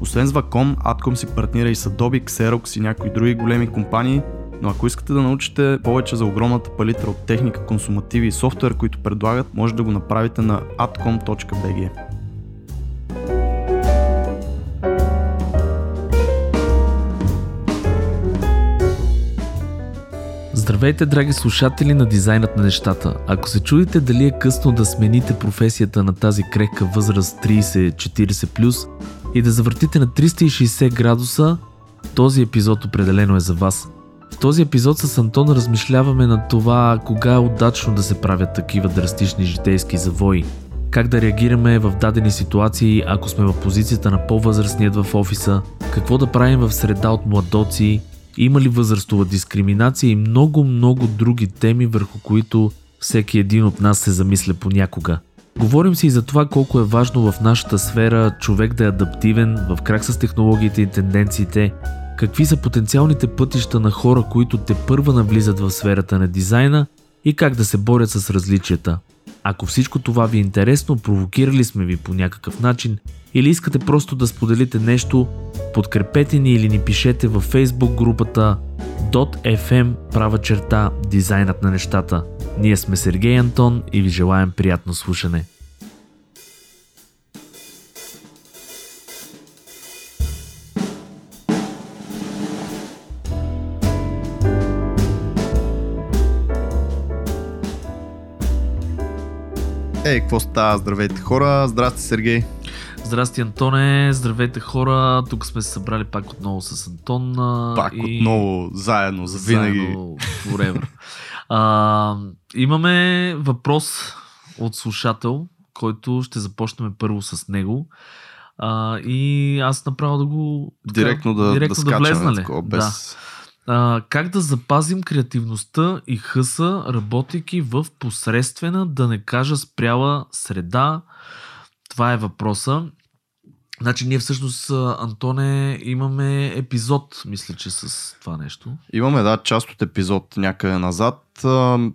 освен с Vacom, Atcom си партнира и с Adobe, Xerox и някои други големи компании, но ако искате да научите повече за огромната палитра от техника, консумативи и софтуер, които предлагат, може да го направите на atcom.bg. Здравейте, драги слушатели на Дизайнът на нещата. Ако се чудите дали е късно да смените професията на тази крехка възраст 30-40+, и да завъртите на 360 градуса, този епизод определено е за вас. В този епизод с Антон размишляваме на това кога е удачно да се правят такива драстични житейски завои, как да реагираме в дадени ситуации, ако сме в позицията на по-възрастният в офиса, какво да правим в среда от младоци, има ли възрастова дискриминация и много-много други теми, върху които всеки един от нас се замисля понякога. Говорим си и за това колко е важно в нашата сфера човек да е адаптивен, в крак с технологиите и тенденциите, какви са потенциалните пътища на хора, които те първа навлизат в сферата на дизайна и как да се борят с различията. Ако всичко това ви е интересно, провокирали сме ви по някакъв начин или искате просто да споделите нещо, подкрепете ни или ни пишете във Facebook групата .fm права черта дизайнът на нещата. Ние сме Сергей Антон и ви желаем приятно слушане. Ей, какво става? Здравейте хора! Здрасти, Сергей! Здрасти, Антоне! Здравейте хора! Тук сме се събрали пак отново с Антон. Пак и... отново, заедно, за винаги. Заедно, forever. а, имаме въпрос от слушател, който ще започнем първо с него. А, и аз направо да го... Директно да, директно да, да влезна ли? без... Да. А, как да запазим креативността и хъса, работейки в посредствена, да не кажа спряла среда? Това е въпроса. Значи ние всъщност, Антоне, имаме епизод, мисля, че с това нещо. Имаме, да, част от епизод някъде назад.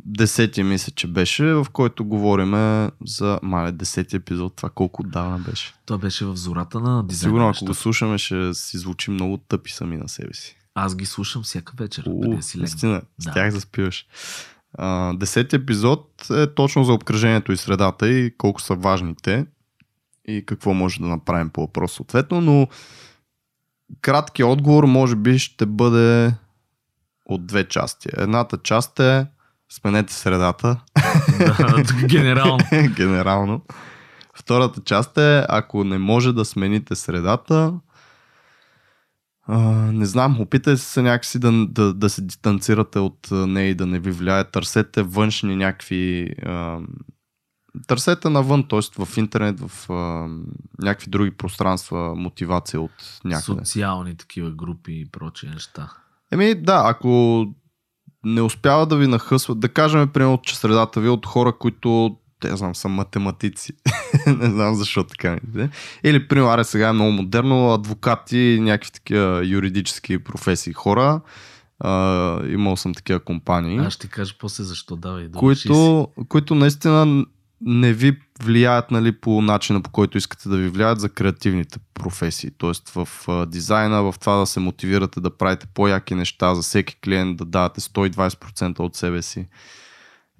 Десети мисля, че беше, в който говориме за мале десети епизод. Това колко отдавна беше. Това беше в зората на дизайна. Сигурно, ако го слушаме, ще си звучи много тъпи сами на себе си. Аз ги слушам всяка вечер. У, си наистина, да. с тях заспиваш. Десети епизод е точно за обкръжението и средата и колко са важните и какво може да направим по въпрос съответно, но краткият отговор може би ще бъде от две части. Едната част е сменете средата. Да, генерално. генерално. Втората част е, ако не може да смените средата, а, не знам, опитайте се някакси да, да, да се дистанцирате от нея и да не ви влияе. Търсете външни някакви а, търсете навън, т.е. в интернет, в а, някакви други пространства, мотивация от някъде. Социални такива групи и прочие неща. Еми да, ако не успява да ви нахъсват, да кажем, примерно, че средата ви е от хора, които те знам, са математици. не знам защо така мисля. Или, примерно, аре сега е много модерно, адвокати, някакви такива юридически професии хора. Uh, имал съм такива компании. Аз ще кажа после защо, давай. Които, които наистина не ви влияят нали, по начина по който искате да ви влияят за креативните професии. Тоест в а, дизайна, в това да се мотивирате да правите по-яки неща за всеки клиент, да давате 120% от себе си.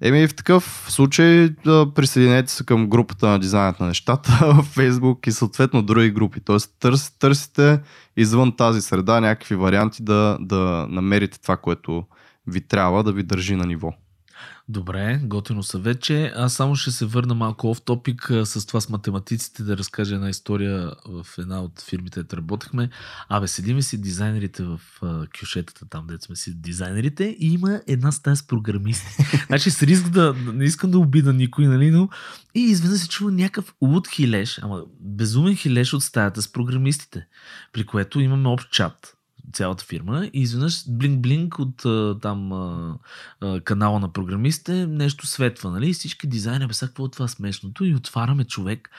Еми в такъв случай да присъединете се към групата на дизайнът на нещата в Facebook и съответно други групи. Тоест търс, търсите извън тази среда някакви варианти да, да намерите това, което ви трябва да ви държи на ниво. Добре, готино вече. Аз само ще се върна малко в топик с това с математиците, да разкажа една история в една от фирмите, където работехме. Абе, седиме си дизайнерите в кюшетата, там, дето сме си дизайнерите и има една стая с програмисти. значи с риск да, не искам да обида никой, нали, но и изведнъж се чува някакъв луд хилеш, ама безумен хилеш от стаята с програмистите, при което имаме общ чат цялата фирма и изведнъж блинк-блинк от там канала на програмистите нещо светва, нали? И всички дизайнери, бе, какво е това смешното? И отваряме човек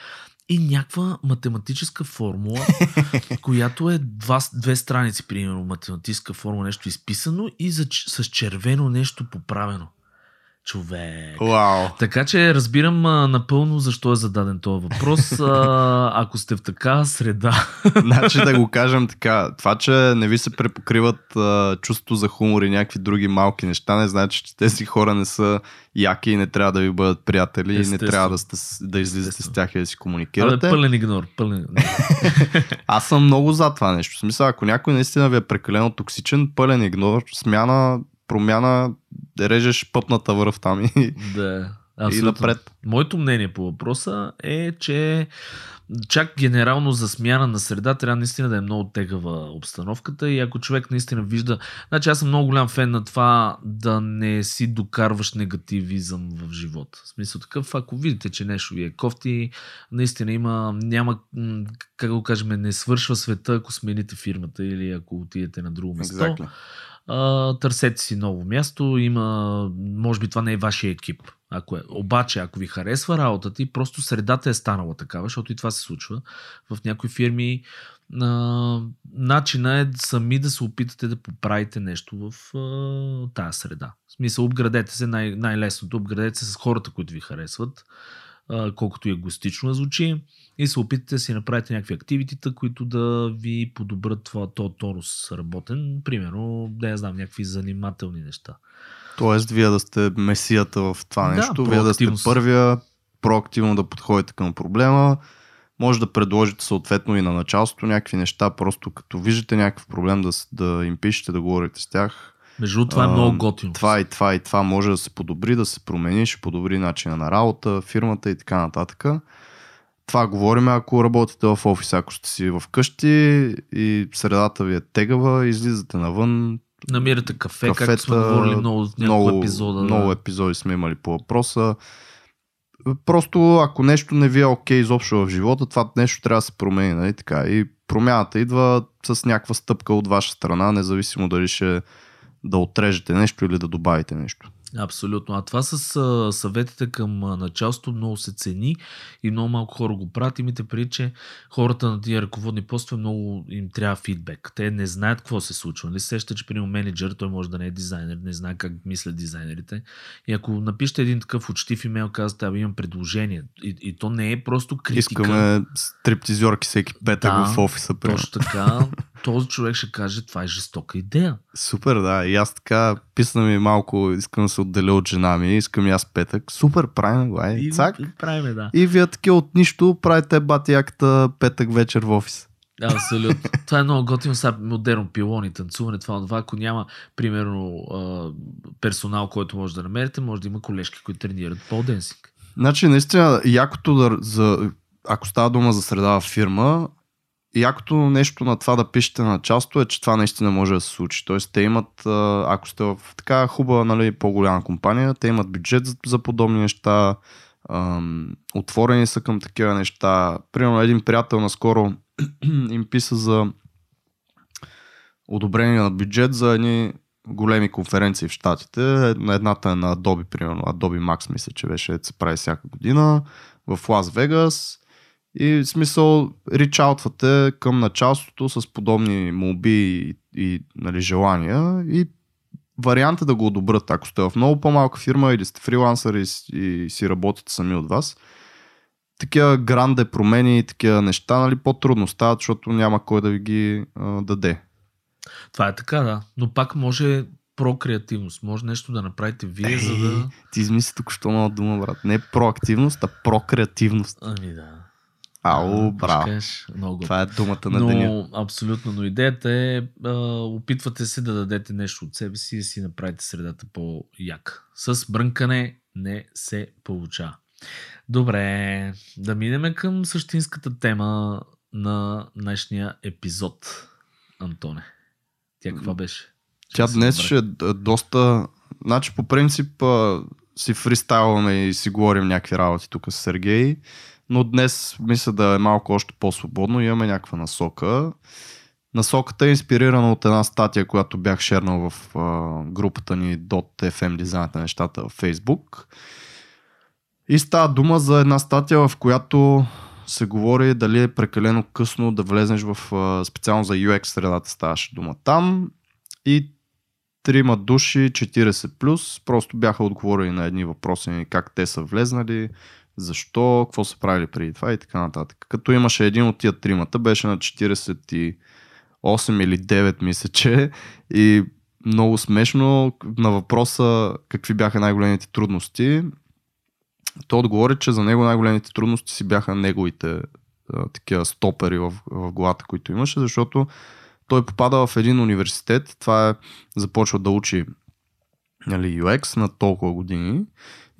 и някаква математическа формула, която е два, две страници, примерно, математическа формула, нещо изписано и за, с червено нещо поправено човек. Вау. Така че разбирам а, напълно защо е зададен този въпрос. А, ако сте в така среда. Значи да го кажем така, това, че не ви се препокриват а, чувството за хумор и някакви други малки неща, не значи, че тези хора не са яки и не трябва да ви бъдат приятели Естествено. и не трябва да, сте, да излизате Естествено. с тях и да си комуникирате. Абе, пълен игнор. Пълен... Аз съм много за това нещо. В смисъл, ако някой наистина ви е прекалено токсичен, пълен игнор, смяна промяна, режеш пъпната връв там и, да, и напред. Моето мнение по въпроса е, че чак генерално за смяна на среда трябва наистина да е много тегава обстановката и ако човек наистина вижда... Значи аз съм много голям фен на това да не си докарваш негативизъм в живота. В смисъл такъв, ако видите, че нещо ви е кофти, наистина има, няма, как го кажем, не свършва света, ако смените фирмата или ако отидете на друго место. Exactly търсете си ново място, има, може би това не е вашия екип. Ако е, обаче, ако ви харесва работата и просто средата е станала такава, защото и това се случва в някои фирми, а, начина е сами да се опитате да поправите нещо в а, тази среда. В смисъл, обградете се, най- най-лесното, обградете се с хората, които ви харесват колкото и егостично звучи, и се опитате да си направите някакви активитита, които да ви подобрят това, то тонус работен. Примерно, да я знам, някакви занимателни неща. Тоест, вие да сте месията в това да, нещо, вие да сте първия, проактивно да подходите към проблема, може да предложите съответно и на началството някакви неща, просто като виждате някакъв проблем да, да им пишете, да говорите с тях, между това е много готино. Това и това и това може да се подобри, да се промени, ще подобри начина на работа, фирмата и така нататък. Това говорим, ако работите в офис, ако сте си в къщи и средата ви е тегава, излизате навън. Намирате кафе, кафета, както сме говорили много, много епизода. Много да. епизоди сме имали по въпроса. Просто ако нещо не ви е окей okay изобщо в живота, това нещо трябва да се промени. Нали? Така. И промяната идва с някаква стъпка от ваша страна, независимо дали ще да отрежете нещо или да добавите нещо. Абсолютно. А това с а, съветите към а, началство много се цени и много малко хора го правят. Имате преди, че хората на тия ръководни постове много им трябва фидбек. Те не знаят какво се случва. Нали сеща, че при менеджер той може да не е дизайнер, не знае как мислят дизайнерите. И ако напишете един такъв учтив имейл, казвате, абе имам предложение. И, и то не е просто критика. Искаме стриптизорки всеки петък да, в офиса. Примерно. Точно така. Този човек ще каже, това е жестока идея. Супер, да. И аз така писна ми малко, искам да се отделя от жена ми, искам и аз петък. Супер, правим го, ай, цак. И, правим, да. И вие таки от нищо правите бати яката петък вечер в офис. Абсолютно. това е много готино сега модерно пилони, танцуване, това, това. Ако няма, примерно, персонал, който може да намерите, може да има колежки, които тренират по-денсинг. Значи, наистина, якото да, за, ако става дума за среда в фирма, якото нещо на това да пишете на часто е, че това наистина може да се случи. Тоест, те имат, ако сте в така хубава, нали, по-голяма компания, те имат бюджет за, за подобни неща, ам, отворени са към такива неща. Примерно, един приятел наскоро им писа за одобрение на бюджет за едни големи конференции в Штатите. На едната е на Adobe, примерно. Adobe Max, мисля, че беше, се прави всяка година в Лас Вегас и в смисъл, ричаутвате към началството с подобни молби и, и нали, желания и варианта да го одобрят. Ако сте в много по-малка фирма или сте фрилансър и, и си работите сами от вас, такива гранде промени и такива неща, нали, по-трудно стават, защото няма кой да ви ги а, даде. Това е така, да. Но пак може прокреативност. Може нещо да направите вие, е, за да... Ти измисли тук що нова дума, брат. Не проактивност, а прокреативност. Ами да. Ау, браво. кажеш, Много Това е думата на но, деня. абсолютно. Но идеята е, а, опитвате се да дадете нещо от себе си и да си направите средата по-як. С брънкане не се получава. Добре, да минем към същинската тема на днешния епизод, Антоне. Тя каква беше? Тя Ще днес ще е доста... Значи по принцип си фристайлваме и си говорим някакви работи тук с Сергей, но днес мисля да е малко още по-свободно. Имаме някаква насока. Насоката е инспирирана от една статия, която бях шернал в а, групата ни .fm дизайнът на нещата в Facebook. И става дума за една статия, в която се говори дали е прекалено късно да влезеш в а, специално за UX средата ставаше дума там. И трима души, 40 плюс, просто бяха отговорили на едни въпроси, как те са влезнали, защо, какво са правили преди това и така нататък. Като имаше един от тия тримата, беше на 48 или 9, мисля, че и много смешно на въпроса какви бяха най-големите трудности. Той отговори, че за него най-големите трудности си бяха неговите а, такива стопери в, в главата, които имаше, защото той попада в един университет, това е започва да учи нали, UX на толкова години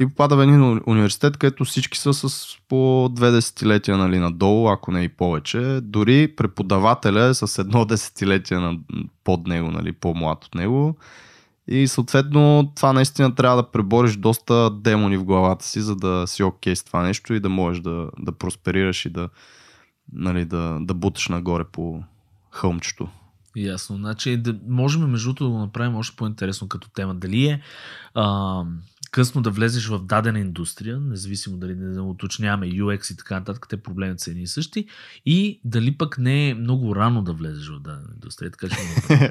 и попада в един уни- университет, където всички са с по две десетилетия нали, надолу, ако не и повече. Дори преподавателя е с едно десетилетие на, под него, нали, по-млад от него. И съответно това наистина трябва да пребориш доста демони в главата си, за да си окей с това нещо и да можеш да, да просперираш и да, нали, да, да буташ нагоре по хълмчето. Ясно. Значи, да, можем между другото да го направим още по-интересно като тема. Дали е а, късно да влезеш в дадена индустрия, независимо дали не да уточняваме UX и така нататък, те проблемите са едни и същи, и дали пък не е много рано да влезеш в дадена индустрия. Така че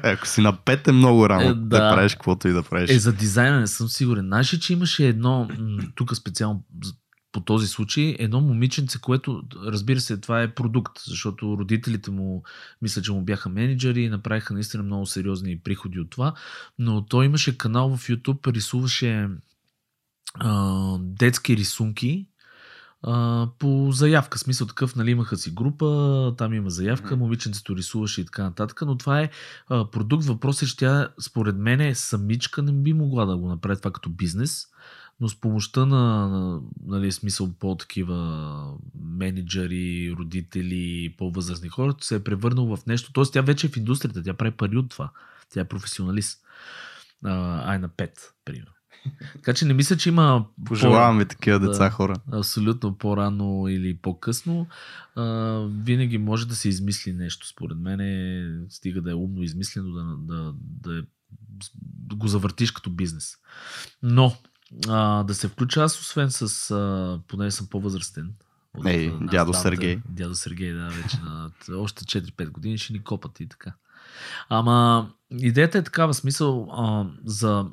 Ако си на пет е много рано Е, да. да. правиш каквото и да правиш. Е, за дизайна не съм сигурен. Знаеш че имаше едно, тук специално по този случай, едно момиченце, което, разбира се, това е продукт, защото родителите му, мисля, че му бяха менеджери и направиха наистина много сериозни приходи от това, но той имаше канал в YouTube, рисуваше а, детски рисунки, а, по заявка. Смисъл такъв, нали, имаха си група, там има заявка, момиченцето рисуваше и така нататък, но това е а, продукт. Въпросът е, че тя, според мен, самичка не би могла да го направи това като бизнес, но с помощта на, на нали, смисъл по-такива менеджери, родители, по-възрастни хора, се е превърнал в нещо. Тоест тя вече е в индустрията, тя прави пари от това. Тя е професионалист. А, ай на 5, примерно. Така че не мисля, че има Пожелавам ви такива Да. деца хора. абсолютно по-рано или по-късно, а, винаги може да се измисли нещо. Според мен е, стига да е умно измислено, да, да, да, е, да го завъртиш като бизнес. Но а, да се включа аз, освен с, а, понеже съм по-възрастен. от, Ей, нас дядо двамата. Сергей. Дядо Сергей, да, вече на още 4-5 години ще ни копат и така. Ама идеята е такава смисъл а, за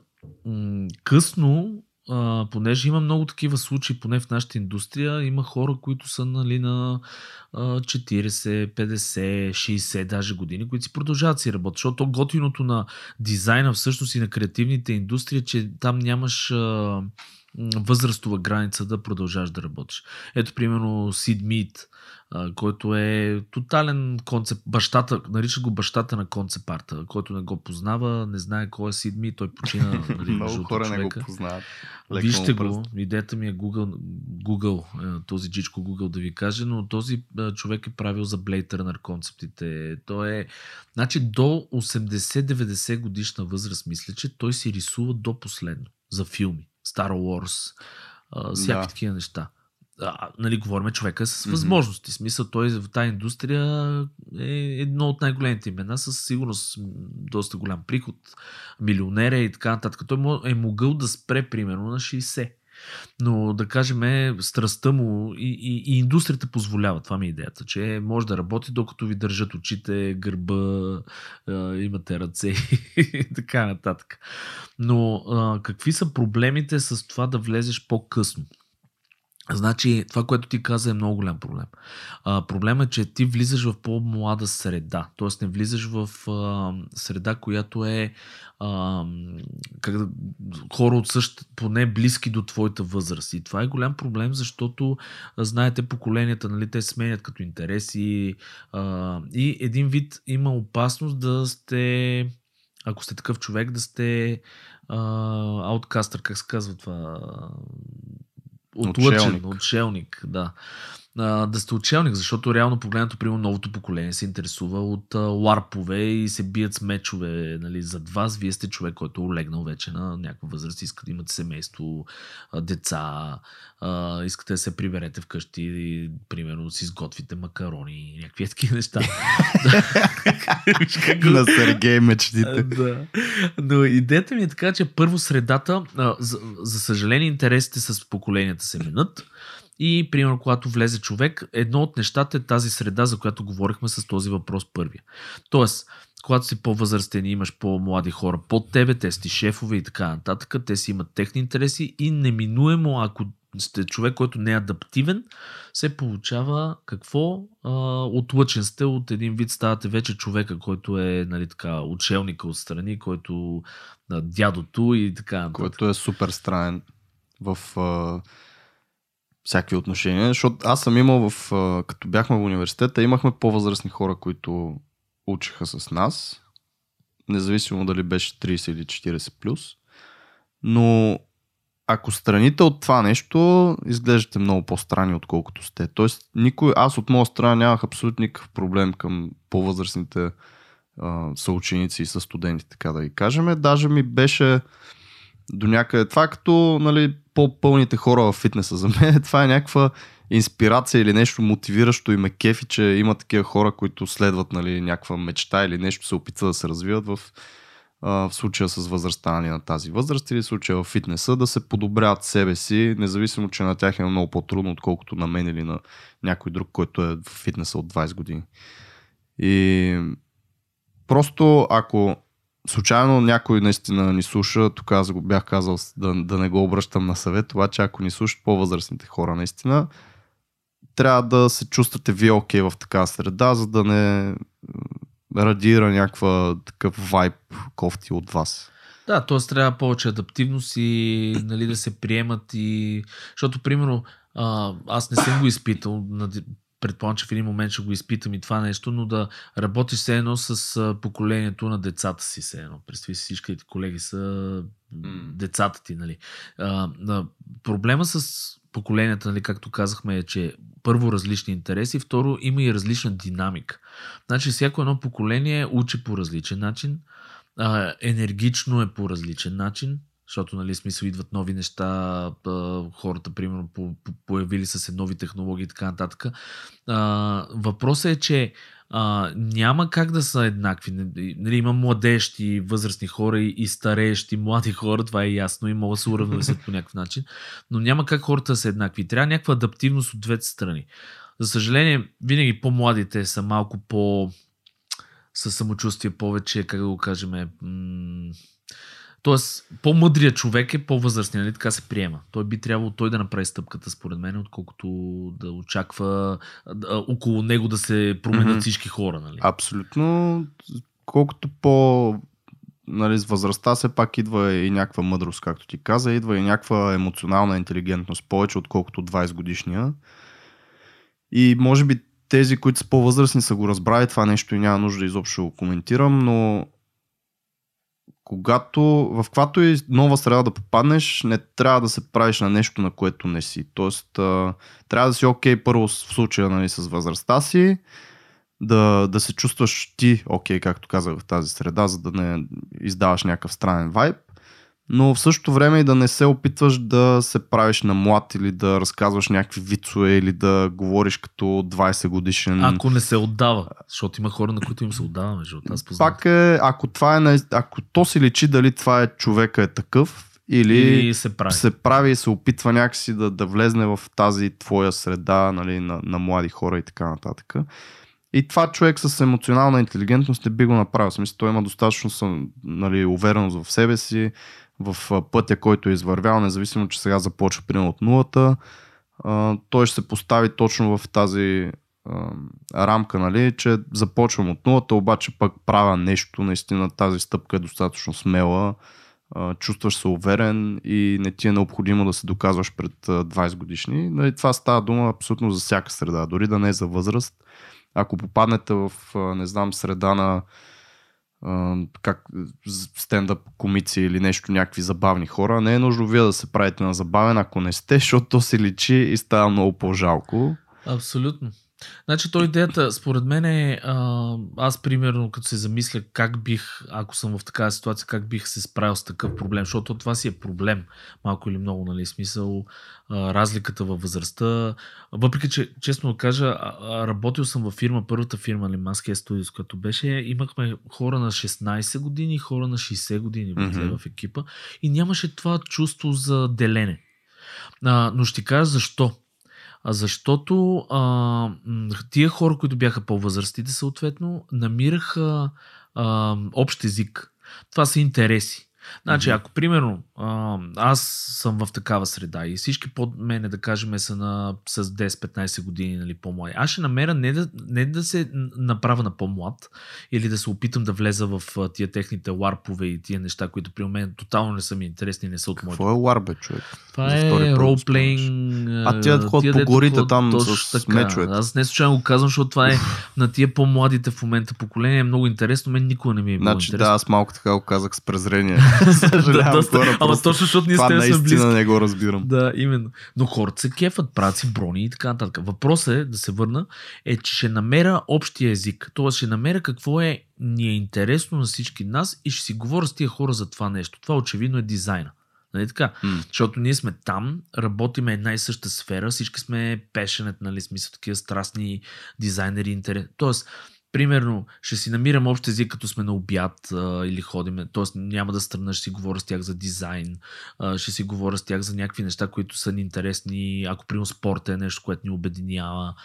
м- късно, а, понеже има много такива случаи, поне в нашата индустрия, има хора, които са нали, на а, 40, 50, 60 даже години, които си продължават си работят. Защото то готиното на дизайна всъщност и на креативните индустрии, е, че там нямаш а, възрастова граница да продължаваш да работиш. Ето, примерно, Mead, а, който е тотален концепт, бащата, нарича го бащата на концепт арта, който не го познава, не знае кой е Sid Mead, той почина. Нали, Много хора не го човека. познават. Леко Вижте го, идеята ми е Google, Google, е, този джичко Google да ви каже, но този е, човек е правил за Blade Runner концептите. Той е, значи до 80-90 годишна възраст, мисля, че той си рисува до последно за филми. Star Wars, всякакви Да. такива неща. А, нали, говорим човека с възможности. Смисъл, той в тази индустрия е едно от най-големите имена, със сигурност доста голям приход, милионер е и така нататък. Той е могъл да спре примерно на 60. Но да кажем, е, страстта му и, и, и индустрията позволява, това ми е идеята, че може да работи докато ви държат очите, гърба, имате ръце и така нататък. Но какви са проблемите с това да влезеш по-късно? Значи, това, което ти каза е много голям проблем. А, проблемът е, че ти влизаш в по-млада среда. Тоест не влизаш в а, среда, която е а, как да, хора от същ, поне близки до твоята възраст. И това е голям проблем, защото знаете поколенията, нали, те сменят като интереси а, и един вид има опасност да сте ако сте такъв човек, да сте ауткастър, как се казва това? Отлъчен, отшелник. отшелник, да а, да сте отшелник, защото реално погледнато, примерно, новото поколение се интересува от а, ларпове и се бият с мечове нали, зад вас. Вие сте човек, който е олегнал вече на някаква възраст, искате да имате семейство, а, деца, а, искате да се приберете вкъщи и, примерно, си изготвите макарони и някакви такива неща. на Сергей мечтите. да. Но идеята ми е така, че първо средата, а, за, за съжаление, интересите с поколенията се минат. И, примерно, когато влезе човек, едно от нещата е тази среда, за която говорихме с този въпрос първия. Тоест, когато си по-възрастен и имаш по-млади хора под тебе, те си шефове и така нататък, те си имат техни интереси и неминуемо, ако сте човек, който не е адаптивен, се получава какво? Отлъчен сте от един вид, ставате вече човека, който е нали, така, учелника отстрани, който дядото и така нататък. Който е супер странен в а, всякакви отношения, защото аз съм имал в, като бяхме в университета, имахме по-възрастни хора, които учиха с нас, независимо дали беше 30 или 40 плюс. Но ако страните от това нещо, изглеждате много по-странни, отколкото сте. Тоест, никой, аз от моя страна нямах абсолютно никакъв проблем към по-възрастните а, съученици и със студенти, така да ги кажем. Даже ми беше до някъде. Това е като нали, по-пълните хора в фитнеса. За мен това е някаква инспирация или нещо мотивиращо и ме кефи, че има такива хора, които следват нали, някаква мечта или нещо се опитват да се развиват в, в случая с възрастта нали, на тази възраст или в случая в фитнеса, да се подобряват себе си, независимо, че на тях е много по-трудно, отколкото на мен или на някой друг, който е в фитнеса от 20 години. И просто ако случайно някой наистина ни слуша, тук аз го бях казал да, да не го обръщам на съвет, обаче ако ни слушат по-възрастните хора наистина, трябва да се чувствате вие окей okay в такава среда, за да не радира някаква такъв вайб кофти от вас. Да, т.е. трябва повече адаптивност и нали, да се приемат и... Защото, примерно, аз не съм го изпитал предполагам, че в един момент ще го изпитам и това нещо, но да работиш все едно с поколението на децата си, все едно. Представи си всичките колеги са mm. децата ти, нали. А, а, проблема с поколенията, нали, както казахме, е, че първо различни интереси, второ има и различна динамика. Значи всяко едно поколение учи по различен начин, а, енергично е по различен начин, защото, нали, смисъл идват нови неща, хората, примерно, по, по, появили са се нови технологии и така нататък. Въпросът е, че а, няма как да са еднакви. Нали, има младещи, възрастни хора и, и стареещи, млади хора, това е ясно и могат да се уравновесят по някакъв начин, но няма как хората да са еднакви. Трябва някаква адаптивност от двете страни. За съжаление, винаги по-младите са малко по... със самочувствие повече, как да го кажем, м- Тоест, по-мъдрият човек е по-възрастен, нали? така се приема. Той би трябвало той да направи стъпката, според мен, отколкото да очаква да, около него да се променят mm-hmm. всички хора. Нали? Абсолютно. Колкото по нали, с възрастта все пак идва и някаква мъдрост, както ти каза, идва и някаква емоционална интелигентност, повече отколкото 20 годишния. И може би тези, които са по-възрастни, са го разбрали това нещо и няма нужда изобщо го коментирам, но когато в каквато и нова среда да попаднеш, не трябва да се правиш на нещо, на което не си. Тоест, трябва да си окей okay, първо в случая нали, с възрастта си, да, да се чувстваш ти окей, okay, както казах в тази среда, за да не издаваш някакъв странен вайб но в същото време и да не се опитваш да се правиш на млад или да разказваш някакви вицове или да говориш като 20 годишен. Ако не се отдава, защото има хора, на които им се отдава, между аз Пак е, ако това е, ако то си личи дали това е човека е такъв, или, се прави. се прави и се опитва някакси да, да влезне в тази твоя среда нали, на, на млади хора и така нататък. И това човек с емоционална интелигентност не би го направил. В смисъл, той има достатъчно нали, увереност в себе си, в пътя, който е извървял, независимо, че сега започва примерно от нулата. той ще се постави точно в тази рамка, нали, че започвам от нулата, обаче пък правя нещо, наистина тази стъпка е достатъчно смела, чувстваш се уверен и не ти е необходимо да се доказваш пред 20 годишни. Нали, това става дума абсолютно за всяка среда, дори да не е за възраст. Ако попаднете в, не знам, среда на как стендъп комици или нещо, някакви забавни хора. Не е нужно вие да се правите на забавен, ако не сте, защото то се личи и става много по-жалко. Абсолютно. Значи, то идеята, според мен е, а, аз примерно, като се замисля как бих, ако съм в такава ситуация, как бих се справил с такъв проблем, защото това си е проблем, малко или много, нали, смисъл, а, разликата във възрастта. Въпреки, че, честно да кажа, работил съм във фирма, първата фирма, нали, Mask Studios, която беше, имахме хора на 16 години, хора на 60 години mm-hmm. в екипа и нямаше това чувство за делене. А, но ще кажа защо защото а, тия хора, които бяха по-възрастите, съответно, намираха а, общ език. Това са интереси. Значи, ако примерно аз съм в такава среда и всички под мене, да кажем, са на, с 10-15 години нали, по-млади, аз ще намеря не да, не да се направя на по-млад или да се опитам да влеза в тия техните ларпове и тия неща, които при мен тотално не са ми интересни, не са от моите. Какво е ларбе, човек? Това е ролплейнг. А тия да ходят по горите там с така. мечовете. Аз не случайно го казвам, защото това е на тия по-младите в момента поколение. Е много интересно. Мен никога не ми е било значи, интересно. Да, аз малко така го казах с презрение. да, доста, хора, ама точно защото ние сте сме близки. не го разбирам. Да, именно. Но хората се кефат, правят си брони и така нататък. Въпросът е, да се върна, е, че ще намеря общия език. Тоест ще намеря какво е ни е интересно на всички нас и ще си говоря с тия хора за това нещо. Това очевидно е дизайна. Нали така? Mm. Защото ние сме там, работиме една и съща сфера, всички сме пешенет, нали, смисъл такива страстни дизайнери, интерес. Тоест, примерно, ще си намирам общ език, като сме на обяд а, или ходим, т.е. няма да страна, ще си говоря с тях за дизайн, а, ще си говоря с тях за някакви неща, които са ни интересни, ако примерно спорт е нещо, което ни обединява.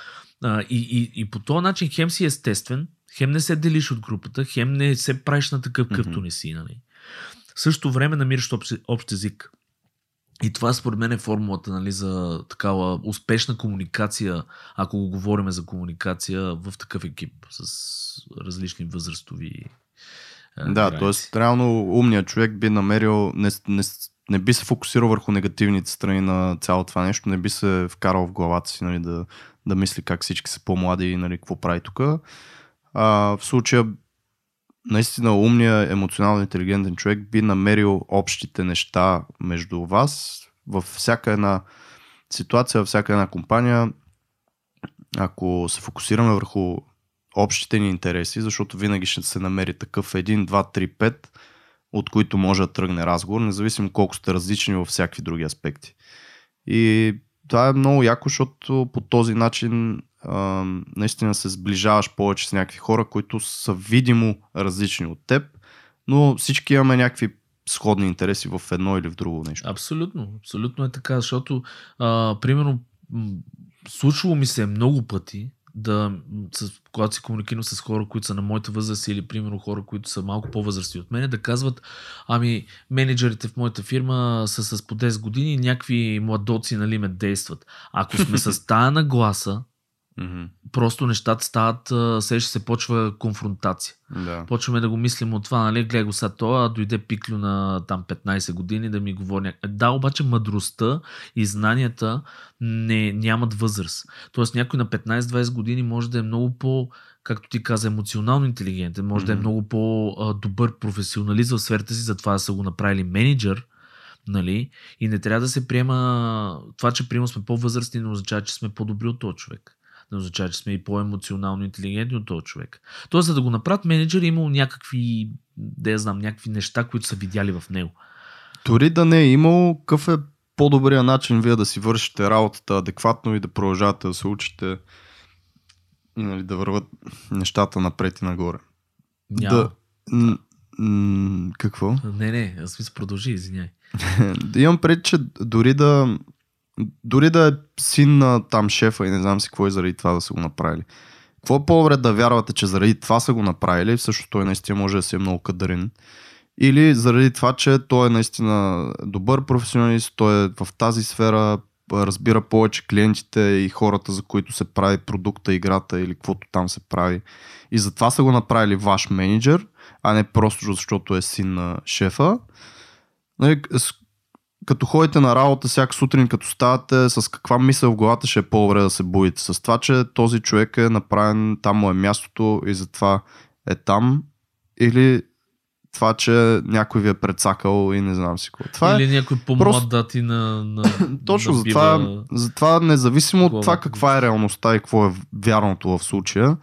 А, и, и, и по този начин хем си естествен, хем не се делиш от групата, хем не се правиш на такъв, какъвто mm-hmm. не си. Нали? В същото време намираш общ, общ език. И това според мен е формулата нали, за такава успешна комуникация, ако го говорим за комуникация в такъв екип с различни възрастови. Да, т.е. реално умният човек би намерил, не, не, не би се фокусирал върху негативните страни на цялото това нещо, не би се вкарал в главата си нали, да, да мисли как всички са по-млади и нали, какво прави тук. в случая наистина умния, емоционално интелигентен човек би намерил общите неща между вас във всяка една ситуация, във всяка една компания. Ако се фокусираме върху общите ни интереси, защото винаги ще се намери такъв 1, 2, 3, 5, от които може да тръгне разговор, независимо колко сте различни във всякакви други аспекти. И това е много яко, защото по този начин наистина се сближаваш повече с някакви хора, които са видимо различни от теб, но всички имаме някакви сходни интереси в едно или в друго нещо. Абсолютно, абсолютно е така, защото а, примерно случвало ми се много пъти да, с, когато си комуникирам с хора, които са на моята възраст или примерно хора, които са малко по-възрастни от мен, да казват, ами менеджерите в моята фирма са с по 10 години и някакви младоци нали, ме действат. Ако сме с тая нагласа, Mm-hmm. Просто нещата стават, сега ще се почва конфронтация. Да. Почваме да го мислим от това, нали, гледай го сега това, дойде пиклю на там 15 години да ми говори. Да, обаче мъдростта и знанията не, нямат възраст. Тоест някой на 15-20 години може да е много по, както ти каза, емоционално интелигентен, може mm-hmm. да е много по-добър професионалист в сферата си, затова са го направили менеджер, нали? И не трябва да се приема това, че приема сме по-възрастни, не означава, че сме по-добри от този човек не означава, че сме и по-емоционално интелигентни от този човек. Тоест, за да го направят менеджер, е имал някакви, да я знам, някакви неща, които са видяли в него. Дори да не е имал, какъв е по-добрият начин вие да си вършите работата адекватно и да продължавате да се учите и нали, да върват нещата напред и нагоре. Няма. Да, н- н- какво? Не, не, аз мисля, продължи, извиняй. имам пред, че дори да дори да е син на там шефа и не знам си какво е заради това да са го направили. Какво е по-добре да вярвате, че заради това са го направили, също той наистина може да си е много кадарин, или заради това, че той е наистина добър професионалист, той е в тази сфера разбира повече клиентите и хората, за които се прави продукта, играта или каквото там се прави. И затова са го направили ваш менеджер, а не просто защото е син на шефа. Нали, като ходите на работа всяка сутрин, като ставате, с каква мисъл в главата ще е по-добре да се боите? С това, че този човек е направен, там му е мястото и затова е там или това, че някой ви е прецакал и не знам си какво. Това Или е някой по-млад просто... дати на, на Точно, затова, бива... затова независимо от това каква е реалността и какво е вярното в случая,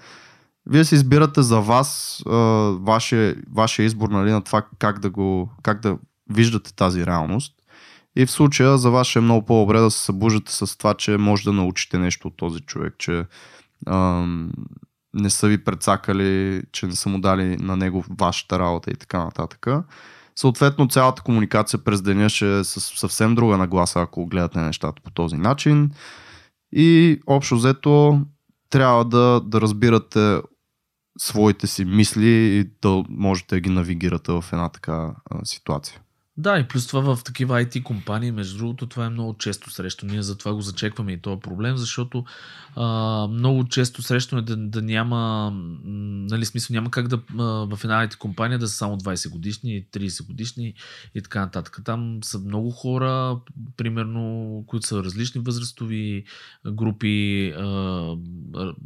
вие си избирате за вас вашия, вашия избор нали, на това как да, го, как да виждате тази реалност. И в случая за вас е много по-добре да се събуждате с това, че може да научите нещо от този човек, че ам, не са ви прецакали, че не са му дали на него вашата работа и така нататък. Съответно, цялата комуникация през деня ще е с съвсем друга нагласа, ако гледате нещата по този начин. И общо взето трябва да, да разбирате своите си мисли и да можете да ги навигирате в една така ситуация. Да, и плюс това в такива IT компании, между другото, това е много често срещу. Ние затова го зачекваме и този проблем, защото а, много често срещу е да, да няма, нали, смисъл няма как да а, в една IT компания да са само 20 годишни, 30 годишни и така нататък. Там са много хора, примерно, които са различни възрастови групи, а,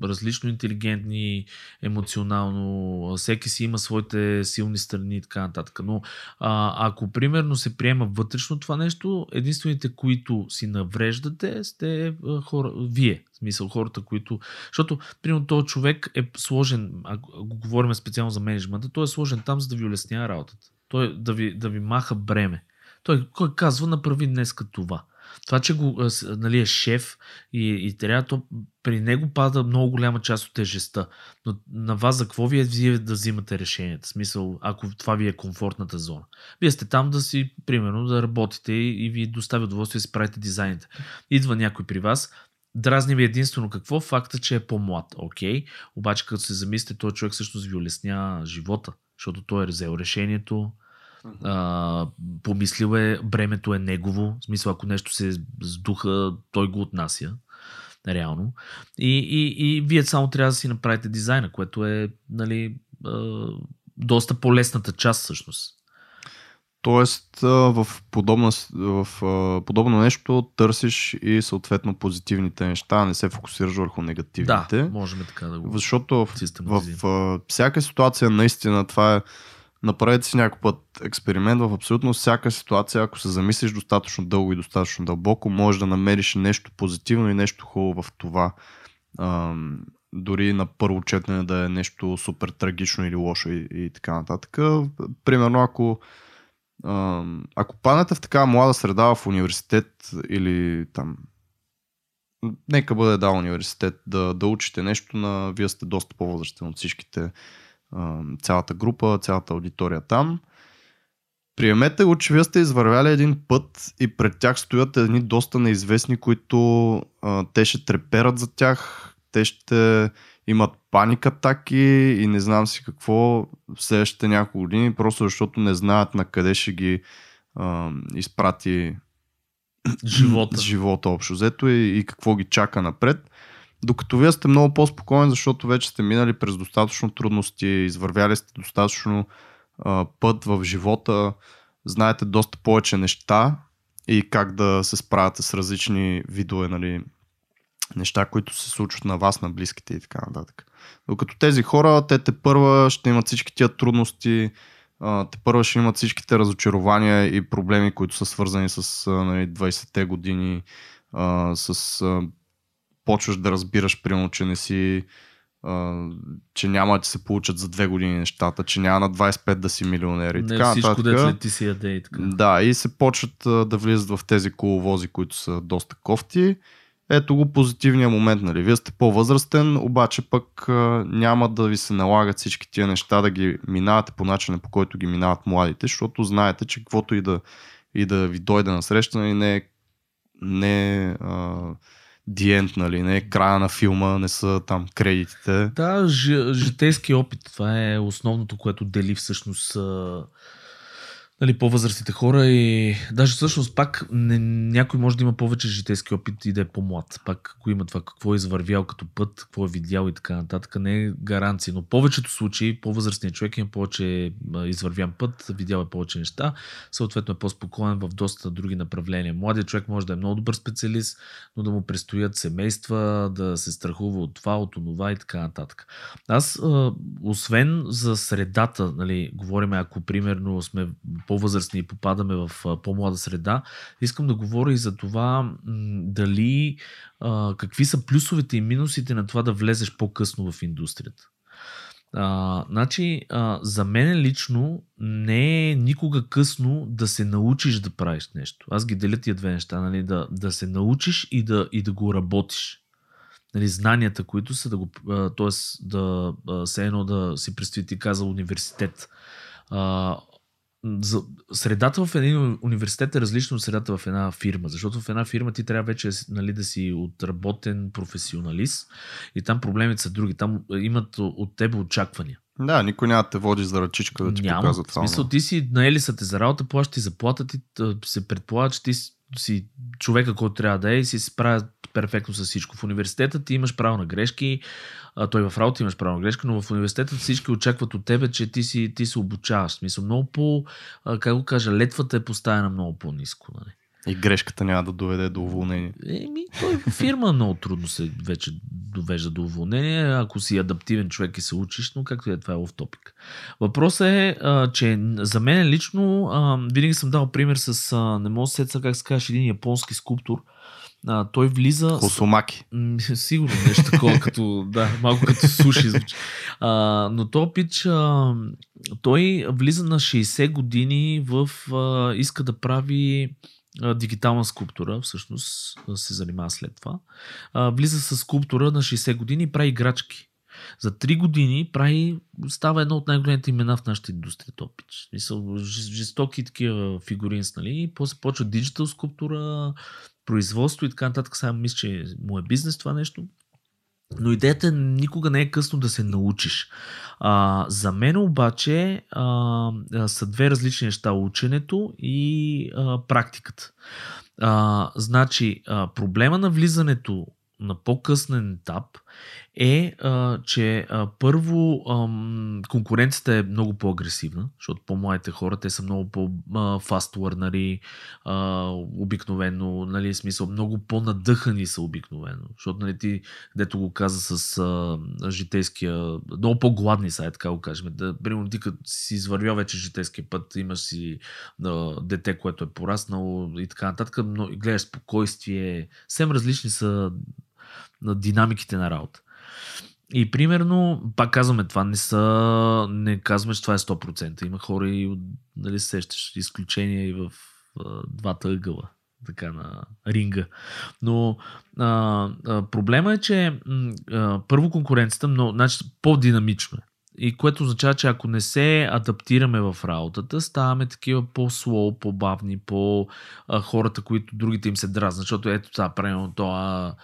различно интелигентни, емоционално, всеки си има своите силни страни и така нататък. Но а, ако, примерно, примерно се приема вътрешно това нещо, единствените, които си навреждате, сте хора, вие. В смисъл хората, които... Защото, примерно, този човек е сложен, ако го говорим специално за менеджмента, той е сложен там, за да ви улеснява работата. Той да ви, да ви маха бреме. Той кой казва, направи днеска това. Това, че го, нали, е шеф и, и трябва, то при него пада много голяма част от тежестта. Но на вас за какво ви е вие да взимате решенията? В смисъл, ако това ви е комфортната зона. Вие сте там да си, примерно, да работите и, и ви доставя удоволствие да си правите дизайните. Идва някой при вас, Дразни ви единствено какво? Факта, че е по-млад. Окей. Okay. Обаче, като се замислите, този човек всъщност ви улесня живота, защото той е взел решението, а, помислил е, бремето е негово. В смисъл, ако нещо се сдуха, той го отнася. Реално. И, и, и вие само трябва да си направите дизайна, което е нали, а, доста по-лесната част всъщност. Тоест, в, подобна, в подобно нещо търсиш и съответно позитивните неща, не се фокусираш върху негативните. Да, можем така да го Защото в, в, в всяка ситуация наистина това е Направете си някой път експеримент в абсолютно всяка ситуация, ако се замислиш достатъчно дълго и достатъчно дълбоко, можеш да намериш нещо позитивно и нещо хубаво в това. Ам, дори на първо четене да е нещо супер трагично или лошо и, и така нататък. Примерно, ако, ам, ако паднете в такава млада среда в университет или там нека бъде да университет, да, да учите нещо на... Вие сте доста по-възрастен от всичките цялата група, цялата аудитория там. Приемете го, че вие сте извървяли един път и пред тях стоят едни доста неизвестни, които а, те ще треперат за тях, те ще имат паник атаки и не знам си какво в следващите няколко години, просто защото не знаят на къде ще ги а, изпрати живота, живота общо взето и, и какво ги чака напред. Докато вие сте много по-спокоен, защото вече сте минали през достатъчно трудности, извървяли сте достатъчно а, път в живота, знаете доста повече неща и как да се справяте с различни видове нали, неща, които се случват на вас, на близките и така нататък. Докато тези хора, те те първа ще имат всички тия трудности, те първа ще имат всичките разочарования и проблеми, които са свързани с нали, 20-те години, с почваш да разбираш, примерно, че не си Uh, че няма да се получат за две години нещата, че няма на 25 да си милионер и не, така всичко нататък. ти си яде и така. Да, и се почват uh, да влизат в тези коловози, които са доста кофти. Ето го позитивния момент, нали? Вие сте по-възрастен, обаче пък uh, няма да ви се налагат всички тия неща да ги минавате по начина, по който ги минават младите, защото знаете, че каквото и да, и да ви дойде на среща, нали, не е диент, нали, не края на филма, не са там кредитите. Да, житейски опит, това е основното, което дели всъщност нали, по-възрастните хора и даже всъщност пак не, някой може да има повече житейски опит и да е по-млад. Пак ако има това какво е извървял като път, какво е видял и така нататък, не е гаранция. Но повечето случаи по-възрастният човек има повече извървян път, видял е повече неща, съответно е по-спокоен в доста други направления. Младият човек може да е много добър специалист, но да му предстоят семейства, да се страхува от това, от онова и така нататък. Аз, освен за средата, нали, говорим, ако примерно сме по-възрастни и попадаме в по-млада среда, искам да говоря и за това дали какви са плюсовете и минусите на това да влезеш по-късно в индустрията. А, значи, а, за мен лично не е никога късно да се научиш да правиш нещо. Аз ги деля тия две неща, нали? да, да се научиш и да, и да го работиш. Нали, знанията, които са да го. т.е. да се едно да си представи ти казал университет. А, за, средата в един университет е различна от средата в една фирма, защото в една фирма ти трябва вече нали, да си отработен професионалист и там проблемите са други. Там имат от тебе очаквания. Да, никой няма да те води за ръчичка да ти Няма. показва това. В смисъл, ти си наели са те за работа, плаща ти заплата, ти се предполага, че ти си човека, който трябва да е и си справя перфектно с всичко. В университета ти имаш право на грешки, а, той в работа имаш право на грешка, но в университета всички очакват от тебе, че ти, си, ти се обучаваш. Смисъл, много по, а, как го кажа, летвата е поставена много по-низко. Нали? И грешката няма да доведе до уволнение. Еми, той фирма много трудно се вече довежда до уволнение, ако си адаптивен човек и се учиш, но както е, това е в топик. Въпросът е, а, че за мен лично, а, винаги съм дал пример с, а, не мога да се как се каже, един японски скулптор, а, той влиза... Хосомаки. С... Сигурно нещо такова, като, да, малко като суши звучи. А, но то пич, а, той влиза на 60 години в... А, иска да прави а, дигитална скулптура, всъщност се занимава след това. А, влиза с скулптура на 60 години и прави играчки. За 3 години прави, става едно от най-големите имена в нашата индустрия, Топич. Мисъл, жестоки такива фигуринс, нали? И после почва диджитал скулптура, производство и така нататък. Сега мисля, че му е бизнес това нещо. Но идеята е никога не е късно да се научиш. А, за мен обаче а, са две различни неща. Ученето и а, практиката. А, значи, а, проблема на влизането на по-късен етап е, а, че а, първо а, конкуренцията е много по-агресивна, защото по-младите хора, те са много по-фаст лърнари, обикновено, нали, смисъл, много по-надъхани са обикновено, защото нали, ти, дето го каза с а, житейския, много по-гладни са, е така го кажем. Да, примерно ти като си извървял вече житейския път, имаш си а, дете, което е пораснало и така нататък, но гледаш спокойствие, съвсем различни са на динамиките на работа. И примерно, пак казваме, това не са, не казваме, че това е 100%. Има хора и, нали сещаш, изключения и в а, двата ъгъла така на ринга. Но а, а, проблема е, че а, първо конкуренцията но, значи, по-динамично е. И което означава, че ако не се адаптираме в работата, ставаме такива по-слоу, по-бавни, по хората, които другите им се дразнат. Защото ето това, правилно това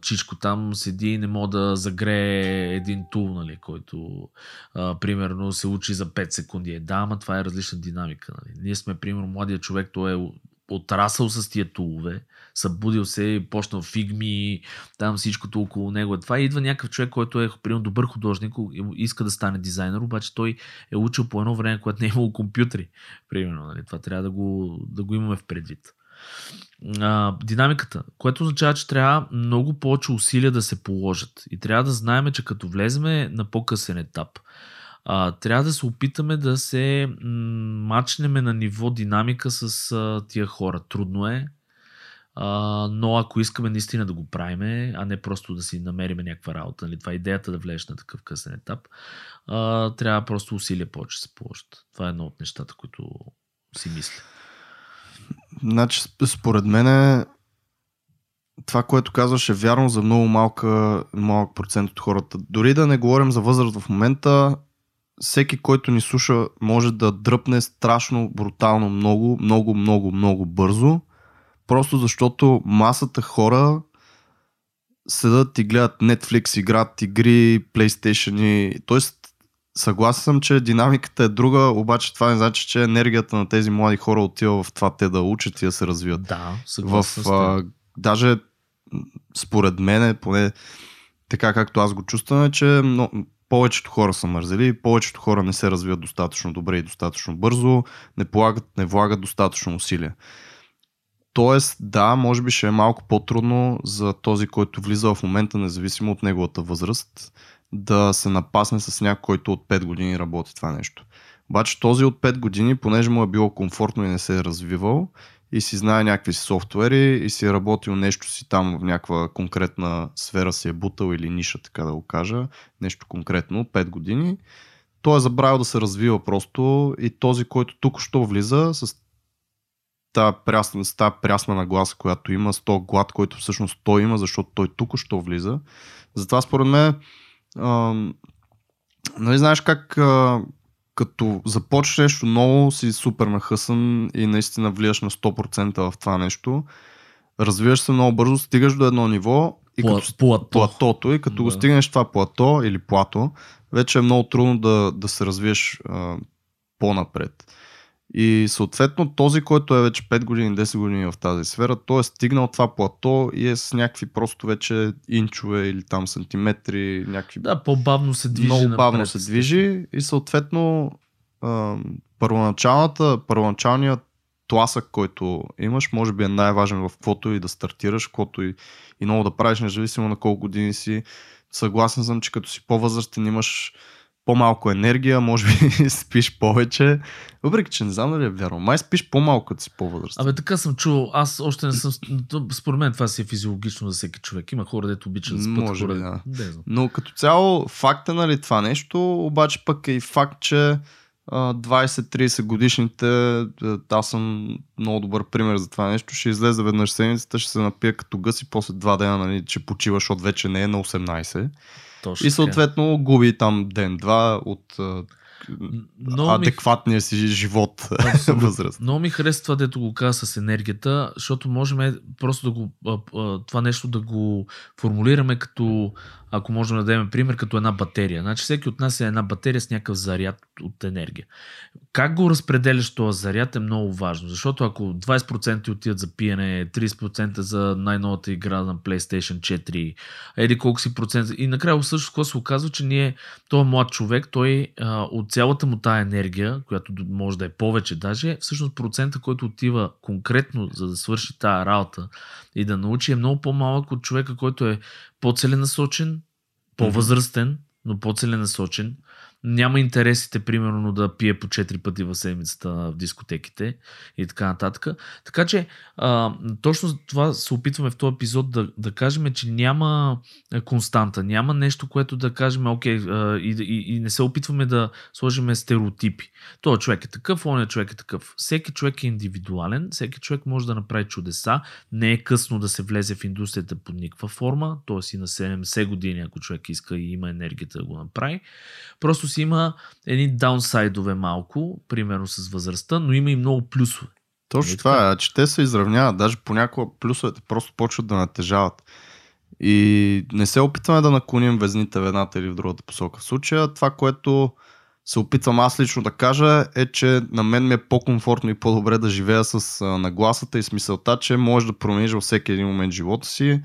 Чичко там седи и не мога да загрее един тул, нали, който а, примерно се учи за 5 секунди. Е, да, ама това е различна динамика. Нали. Ние сме, примерно, младия човек, той е отрасъл с тия тулове, събудил се почнал фигми, там всичкото около него. Това идва някакъв човек, който е примерно добър художник, иска да стане дизайнер, обаче той е учил по едно време, когато не е имало компютри. Примерно, нали? това трябва да го, да го имаме в предвид а, динамиката, което означава, че трябва много повече усилия да се положат. И трябва да знаем, че като влеземе на по-късен етап, а, трябва да се опитаме да се м- мачнеме на ниво динамика с а, тия хора. Трудно е, а, но ако искаме наистина да го правиме, а не просто да си намерим някаква работа, нали? това е идеята да влезеш на такъв късен етап, а, трябва просто усилия повече се положат. Това е едно от нещата, които си мисля. Значи, според мен е това, което казваш е вярно за много малка, малък процент от хората. Дори да не говорим за възраст в момента, всеки, който ни слуша, може да дръпне страшно, брутално много, много, много, много бързо. Просто защото масата хора седат и гледат Netflix, играят игри, PlayStation. Тоест, съгласен съм, че динамиката е друга, обаче това не значи, че енергията на тези млади хора отива в това те да учат и да се развиват. Да, В, съгласен а, даже според мен, поне така както аз го чувствам, е, че но, повечето хора са мързели, повечето хора не се развиват достатъчно добре и достатъчно бързо, не, полагат, не влагат достатъчно усилия. Тоест, да, може би ще е малко по-трудно за този, който влиза в момента, независимо от неговата възраст, да се напасне с някой, който от 5 години работи това нещо. Обаче този от 5 години, понеже му е било комфортно и не се е развивал, и си знае някакви софтуери и си е работил нещо си там в някаква конкретна сфера си е бутал или ниша, така да го кажа, нещо конкретно, 5 години, той е забравил да се развива просто и този, който тук що влиза с тази прясна, тази прясна нагласа, която има, с този глад, който всъщност той има, защото той тук що влиза. Затова според мен, а, нали знаеш как а, като започнеш нещо ново, си супер нахъсан и наистина влияш на 100% в това нещо, развиваш се много бързо, стигаш до едно ниво и Пла- като плато. платото и като го Да. стигнеш това плато или плато, вече е много трудно да, да се развиеш а, по-напред. И съответно този, който е вече 5 години, 10 години в тази сфера, той е стигнал това плато и е с някакви просто вече инчове или там сантиметри, някакви Да, по-бавно се движи. много бавно напред. се движи и съответно първоначалната, първоначалният тласък, който имаш, може би е най-важен в каквото и да стартираш, каквото и, и много да правиш, независимо на колко години си. Съгласен съм, че като си по-възрастен имаш по-малко енергия, може би спиш повече. Въпреки, че не знам дали е вярно. Май спиш по-малко, като си по-възрастен. Абе, така съм чувал. Аз още не съм. Според мен това си е физиологично за всеки човек. Има хора, дето обичат да спят. Може би, хора... да. Не знам. Но като цяло факт е нали това нещо, обаче пък е и факт, че а, 20-30 годишните, а, аз съм много добър пример за това нещо, ще излезе веднъж седмицата, ще се напия като гъс и после два дена нали, ще почива, защото вече не е на 18. Точно И съответно губи там ден-два от а, Много ми адекватния си живот възраст. Много ми харесва това, дето го каза с енергията, защото можем просто да го, това нещо да го формулираме като, ако можем да дадем пример, като една батерия. Значи всеки от нас е една батерия с някакъв заряд от енергия. Как го разпределяш този заряд е много важно, защото ако 20% ти отидат за пиене, 30% за най-новата игра на PlayStation 4, еди колко си процента. И накрая също какво се оказва, че ние, този млад човек, той а, от цялата му тая енергия, която може да е повече даже, всъщност процента, който отива конкретно за да свърши тая работа и да научи е много по-малък от човека, който е по-целенасочен, по-възрастен, но по-целенасочен. Няма интересите, примерно, да пие по 4 пъти в седмицата в дискотеките и така нататък. Така че, а, точно за това се опитваме в този епизод да, да кажем, че няма константа, няма нещо, което да кажем, окей, а, и, и, и не се опитваме да сложим стереотипи. Той човек е такъв, он е човек е такъв. Всеки човек е индивидуален, всеки човек може да направи чудеса. Не е късно да се влезе в индустрията под никаква форма, т.е. и на 70 години, ако човек иска и има енергията да го направи. Просто си има едни даунсайдове малко, примерно с възрастта, но има и много плюсове. Точно Нали това е, че те се изравняват, даже понякога плюсовете просто почват да натежават. И не се опитваме да наклоним везните в едната или в другата посока. В случая това, което се опитвам аз лично да кажа е, че на мен ми е по-комфортно и по-добре да живея с нагласата и смисълта, че можеш да промениш във всеки един момент живота си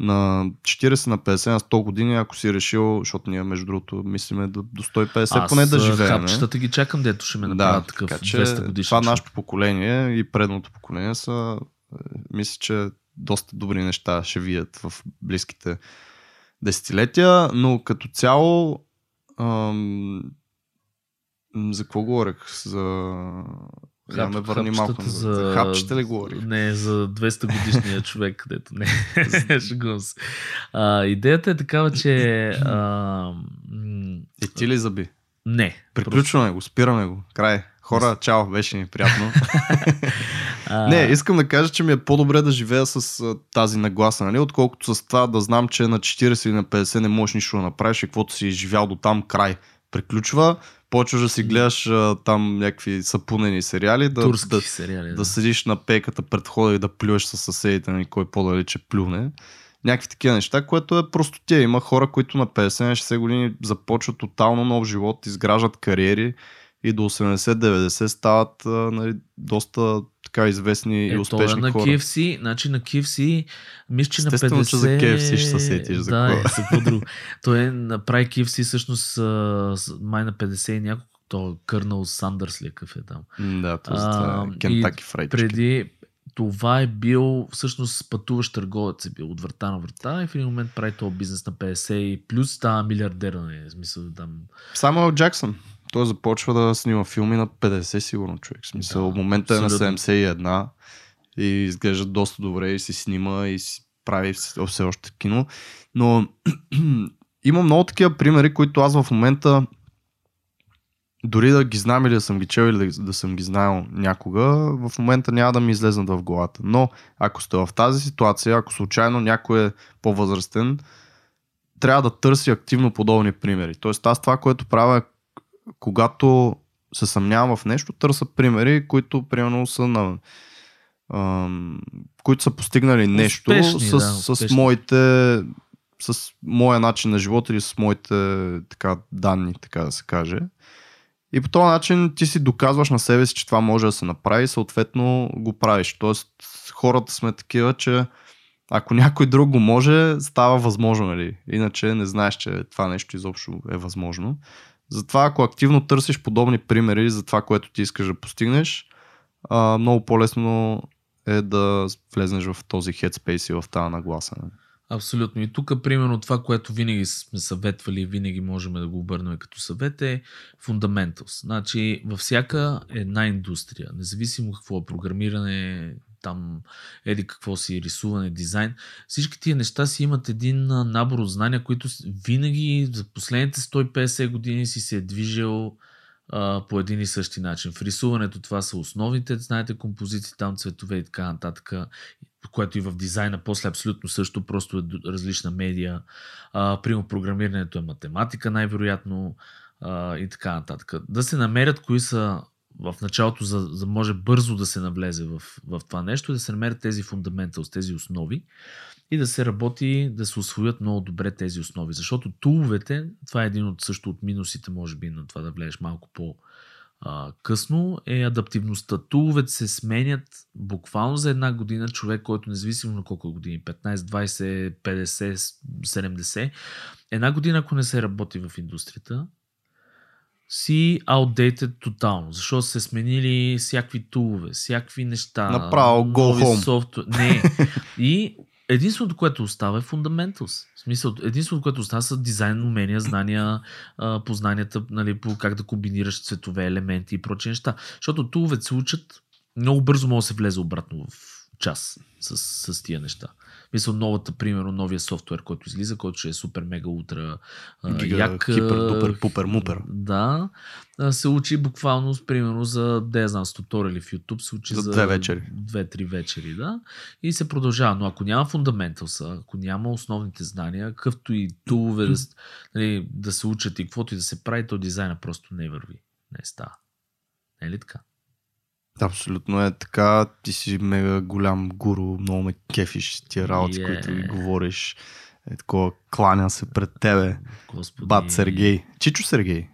на 40, на 50, на 100 години, ако си решил, защото ние между другото мислиме до, до 150 Аз поне да живеем. хапчетата ги чакам, дето ще ме направят такъв така че 200 годишен. Това нашето поколение и предното поколение са, е, мисля, че доста добри неща ще видят в близките десетилетия, но като цяло ам, за какво говорех? За... Хап- ме върни малко. назад. За... Хапчета ли говорих? Не, за 200 годишния човек, където не. Шегувам се. А, идеята е такава, че... А, И ти ли заби? не. Приключваме го, спираме го. Край. Хора, чао, беше ми приятно. Не, искам да кажа, че ми е по-добре да живея с а, тази нагласа, нали? отколкото с това да знам, че на 40 или на 50 не можеш нищо да направиш и каквото си изживял до там край. Приключва, почваш да си гледаш а, там някакви сапунени сериали, да, турски да, сериали. да седиш на пейката пред хода и да плюеш с съседите, нали, кой по-далече плюне. някакви такива неща, което е просто тя. Има хора, които на 50-60 години започват тотално нов живот, изграждат кариери и до 80-90 стават нали, доста така известни е, и успешни на хора. KFC, значи на KFC, мисля, че на 50... че за KFC ще се сетиш за да, какво. е, за какво друго. Той е, направи KFC всъщност май на 50 и няколко, то Кърнал Сандърс ли е е там. Да, това е Кентаки Фрайд. Преди това е бил всъщност пътуващ търговец е бил от врата на врата и в един момент прави този бизнес на 50 и плюс става милиардер, нали, смисъл там. Само Джаксън. Той започва да снима филми на 50 сигурно човек. В смисъл, да, в момента е на 71 и изглежда доста добре и си снима и си прави все още кино. Но има много такива примери, които аз в момента дори да ги знам или да съм ги чел или да, да съм ги знаел някога, в момента няма да ми излезнат в главата. Но ако сте в тази ситуация, ако случайно някой е по-възрастен, трябва да търси активно подобни примери. Тоест аз това, което правя когато се съмнявам в нещо, търся примери, които примерно са на ам, които са постигнали нещо Успешни, с, да, с моите с моя начин на живота или с моите така, данни, така да се каже. И по този начин ти си доказваш на себе си, че това може да се направи и съответно го правиш. Тоест хората сме такива, че ако някой друг го може, става възможно, нали? Иначе не знаеш, че това нещо изобщо е възможно. Затова ако активно търсиш подобни примери за това, което ти искаш да постигнеш, а, много по-лесно е да влезнеш в този headspace и в тази нагласа. Абсолютно. И тук, примерно, това, което винаги сме съветвали и винаги можем да го обърнем като съвет е fundamentals. Значи, във всяка една индустрия, независимо какво е програмиране, там еди какво си, рисуване, дизайн. Всички тия неща си имат един набор от знания, които винаги за последните 150 години си се е движил а, по един и същи начин. В рисуването това са основните, знаете, композиции, там цветове и така нататък, което и в дизайна после абсолютно също, просто е различна медия. А, примерно програмирането е математика най-вероятно а, и така нататък. Да се намерят кои са в началото, за, за може бързо да се навлезе в, в това нещо, да се намерят тези фундамента, тези основи и да се работи, да се освоят много добре тези основи. Защото туловете, това е един от също от минусите, може би, на това да влезеш малко по късно, е адаптивността. Туловете се сменят буквално за една година. Човек, който независимо на колко години, 15, 20, 50, 70, една година, ако не се работи в индустрията, си outdated тотално, защото се сменили всякакви тулове, всякакви неща. Направо go home. Софтуер. Не. И единственото, което остава е fundamentals. В смисъл, единственото, което остава са дизайн, умения, знания, познанията, нали, по как да комбинираш цветове, елементи и прочие неща. Защото туловете се учат, много бързо може да се влезе обратно в час с, с тия неща. Мисля, новата, примерно, новия софтуер, който излиза, който ще е супер, мега, утра Гига, як. Хипер, дупер, пупер, мупер. Да. Се учи буквално, примерно, за, да я знам, с туториали в YouTube, се учи за, за две вечери. Две-три вечери, да. И се продължава. Но ако няма фундаменталса, ако няма основните знания, какъвто и тулове да, нали, да се учат и каквото и да се прави, то дизайна просто не върви. Не става. Не е ли така? Абсолютно е така. Ти си мега голям гуру, много ме кефиш тия работи, yeah. които говориш. Е такова, кланя се пред тебе. Господи. Бат Сергей. Чичо Сергей.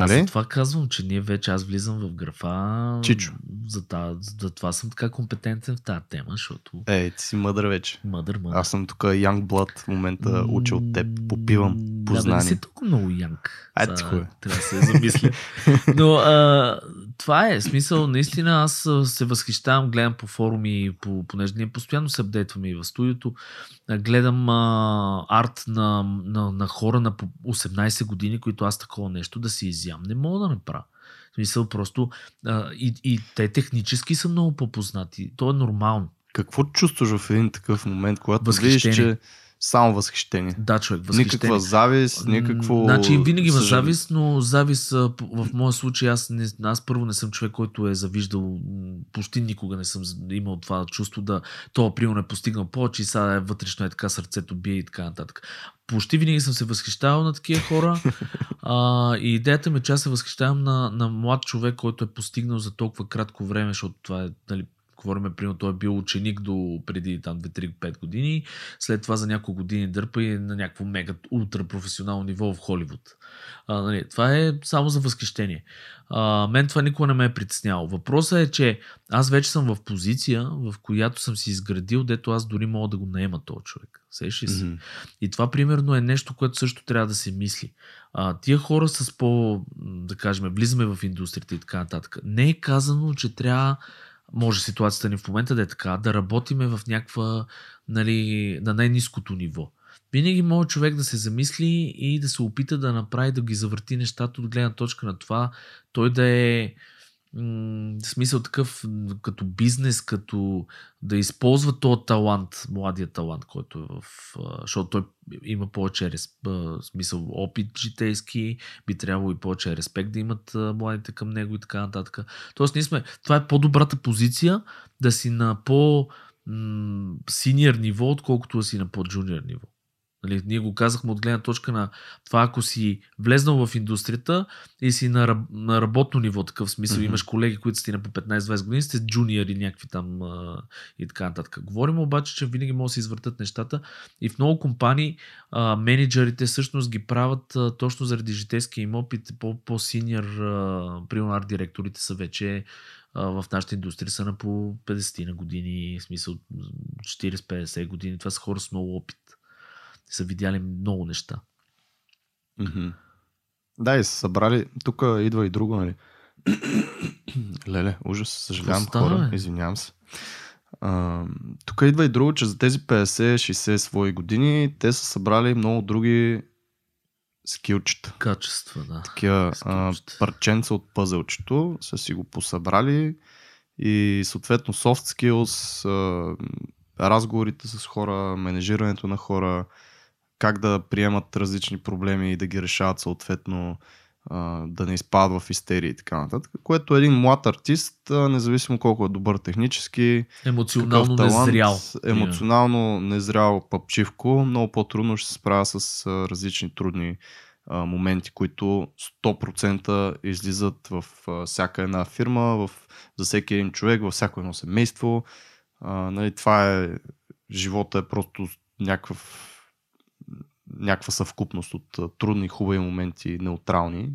Аз нали? за това казвам, че ние вече аз влизам в графа. Чичо. За, та, за това съм така компетентен в тази тема, защото. Ей, ти си мъдър вече. Мъдър, мъдър. Аз съм тук Young Blood в момента уча от теб. Попивам познание. Да, не си толкова много янг. Ай, ти. Трябва да се замисля. Но а, това е. Смисъл, наистина аз се възхищавам, гледам по форуми, по, понеже ние постоянно се апдейтваме и в студиото. Гледам а, арт на, на, на хора на 18 години, които аз такова нещо да си изям. Не мога да направя. В смисъл просто а, и, и те технически са много по-познати. То е нормално. Какво чувстваш в един такъв момент, когато видиш, че само възхищение. Да, човек, възхищение. Никаква завист, никакво... Значи винаги има завист, но завист в моя случай аз, не, аз първо не съм човек, който е завиждал, почти никога не съм имал това чувство да то примерно е постигнал повече и сега е вътрешно е така сърцето бие и така нататък. Почти винаги съм се възхищавал на такива хора а, и идеята ми е, че аз се възхищавам на, на млад човек, който е постигнал за толкова кратко време, защото това е нали, Говорим, примерно, той е бил ученик до преди там 2-3-5 години, след това за няколко години дърпа и на някакво мега ултра професионално ниво в Холивуд. А, нали, това е само за възхищение. А, мен това никога не ме е притесняло. Въпросът е, че аз вече съм в позиция, в която съм си изградил, дето аз дори мога да го наема този човек. Сеш ли си? Mm-hmm. И това примерно е нещо, което също трябва да се мисли. А, тия хора с по, да кажем, влизаме в индустрията и така нататък. Не е казано, че трябва може ситуацията ни в момента да е така, да работиме в някаква, нали, на най-низкото ниво. Винаги може човек да се замисли и да се опита да направи, да ги завърти нещата от гледна точка на това, той да е в смисъл такъв като бизнес, като да използва този талант, младия талант, който е в... Защото той има повече смисъл опит житейски, би трябвало и повече респект да имат младите към него и така нататък. Тоест, ние сме... Това е по-добрата позиция да си на по синьор ниво, отколкото да си на по-джуниор ниво. Нали, ние го казахме от гледна точка на това, ако си влезнал в индустрията и си на, на работно ниво, такъв смисъл, mm-hmm. имаш колеги, които сте на по 15-20 години, сте джуниори някакви там а, и така нататък. Говорим обаче, че винаги могат да се извъртат нещата и в много компании а, менеджерите всъщност ги правят а, точно заради житейския им опит, по-синьор, примерно директорите са вече в нашата индустрия са на по 50 на години, в смисъл 40-50 години. Това са хора с много опит са видяли много неща. Mm-hmm. Да, и са събрали. Тук идва и друго, нали? Леле, ужас, съжалявам хора, извинявам се. тук идва и друго, че за тези 50-60 свои години те са събрали много други скилчета. Качества, да. Такива а, парченца от пъзълчето са си го посъбрали и съответно soft skills, а, разговорите с хора, менежирането на хора, как да приемат различни проблеми и да ги решават съответно, да не изпадат в истерия и така нататък. Което един млад артист, независимо колко е добър технически, емоционално талант, незрял. Емоционално незрял пъпчивко, много по-трудно ще се справя с различни трудни моменти, които 100% излизат в всяка една фирма, в, за всеки един човек, във всяко едно семейство. А, нали, това е, живота е просто някакъв някаква съвкупност от трудни, хубави моменти, неутрални.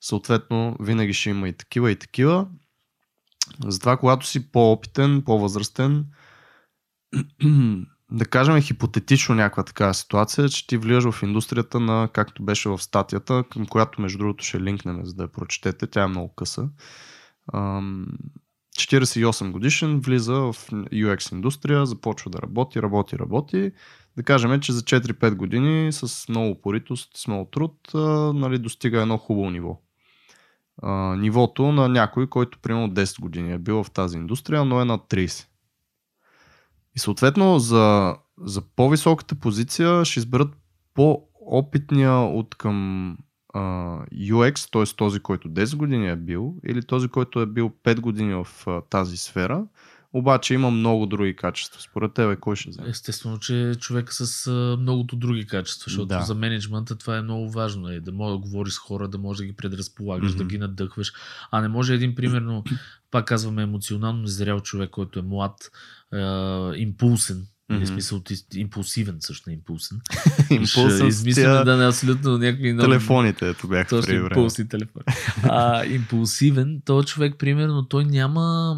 Съответно, винаги ще има и такива, и такива. Затова, когато си по-опитен, по-възрастен, да кажем хипотетично някаква такава ситуация, че ти влияш в индустрията на, както беше в статията, към която между другото ще линкнем, за да я прочетете, тя е много къса. 48 годишен, влиза в UX индустрия, започва да работи, работи, работи да кажем, че за 4-5 години с много упоритост, с много труд, а, нали, достига едно хубаво ниво. А, нивото на някой, който примерно 10 години е бил в тази индустрия, но е на 30. И съответно за, за по-високата позиция ще изберат по-опитния от към UX, т.е. този, който 10 години е бил, или този, който е бил 5 години в а, тази сфера, обаче има много други качества. Според тебе, кой ще вземе? Естествено, че човек с а, многото други качества, защото да. за менеджмента това е много важно. Е, да може да говориш с хора, да можеш да ги предразполагаш, mm-hmm. да ги надъхваш. А не може един, примерно, пак казваме, емоционално незрял човек, който е млад, е, импулсен, Mm-hmm. В смисъл импулсивен, също не импулсен. импулсен измисляме да не абсолютно някакви... Много... Телефоните, ето бях Точно импулсни телефони. А, импулсивен, този човек, примерно, той няма...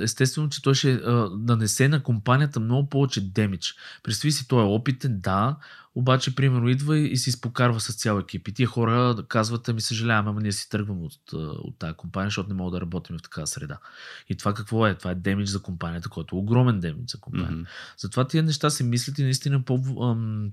Естествено, че той ще а, нанесе на компанията много повече демидж. Представи си, той е опитен, да, обаче, примерно, идва и се изпокарва с цял екип. И тия хора казват, ами съжаляваме, ама ние си тръгваме от, от тази компания, защото не мога да работим в такава среда. И това какво е? Това е демидж за компанията, който е огромен демидж за компанията. Mm-hmm. Затова тия неща се мислят и наистина по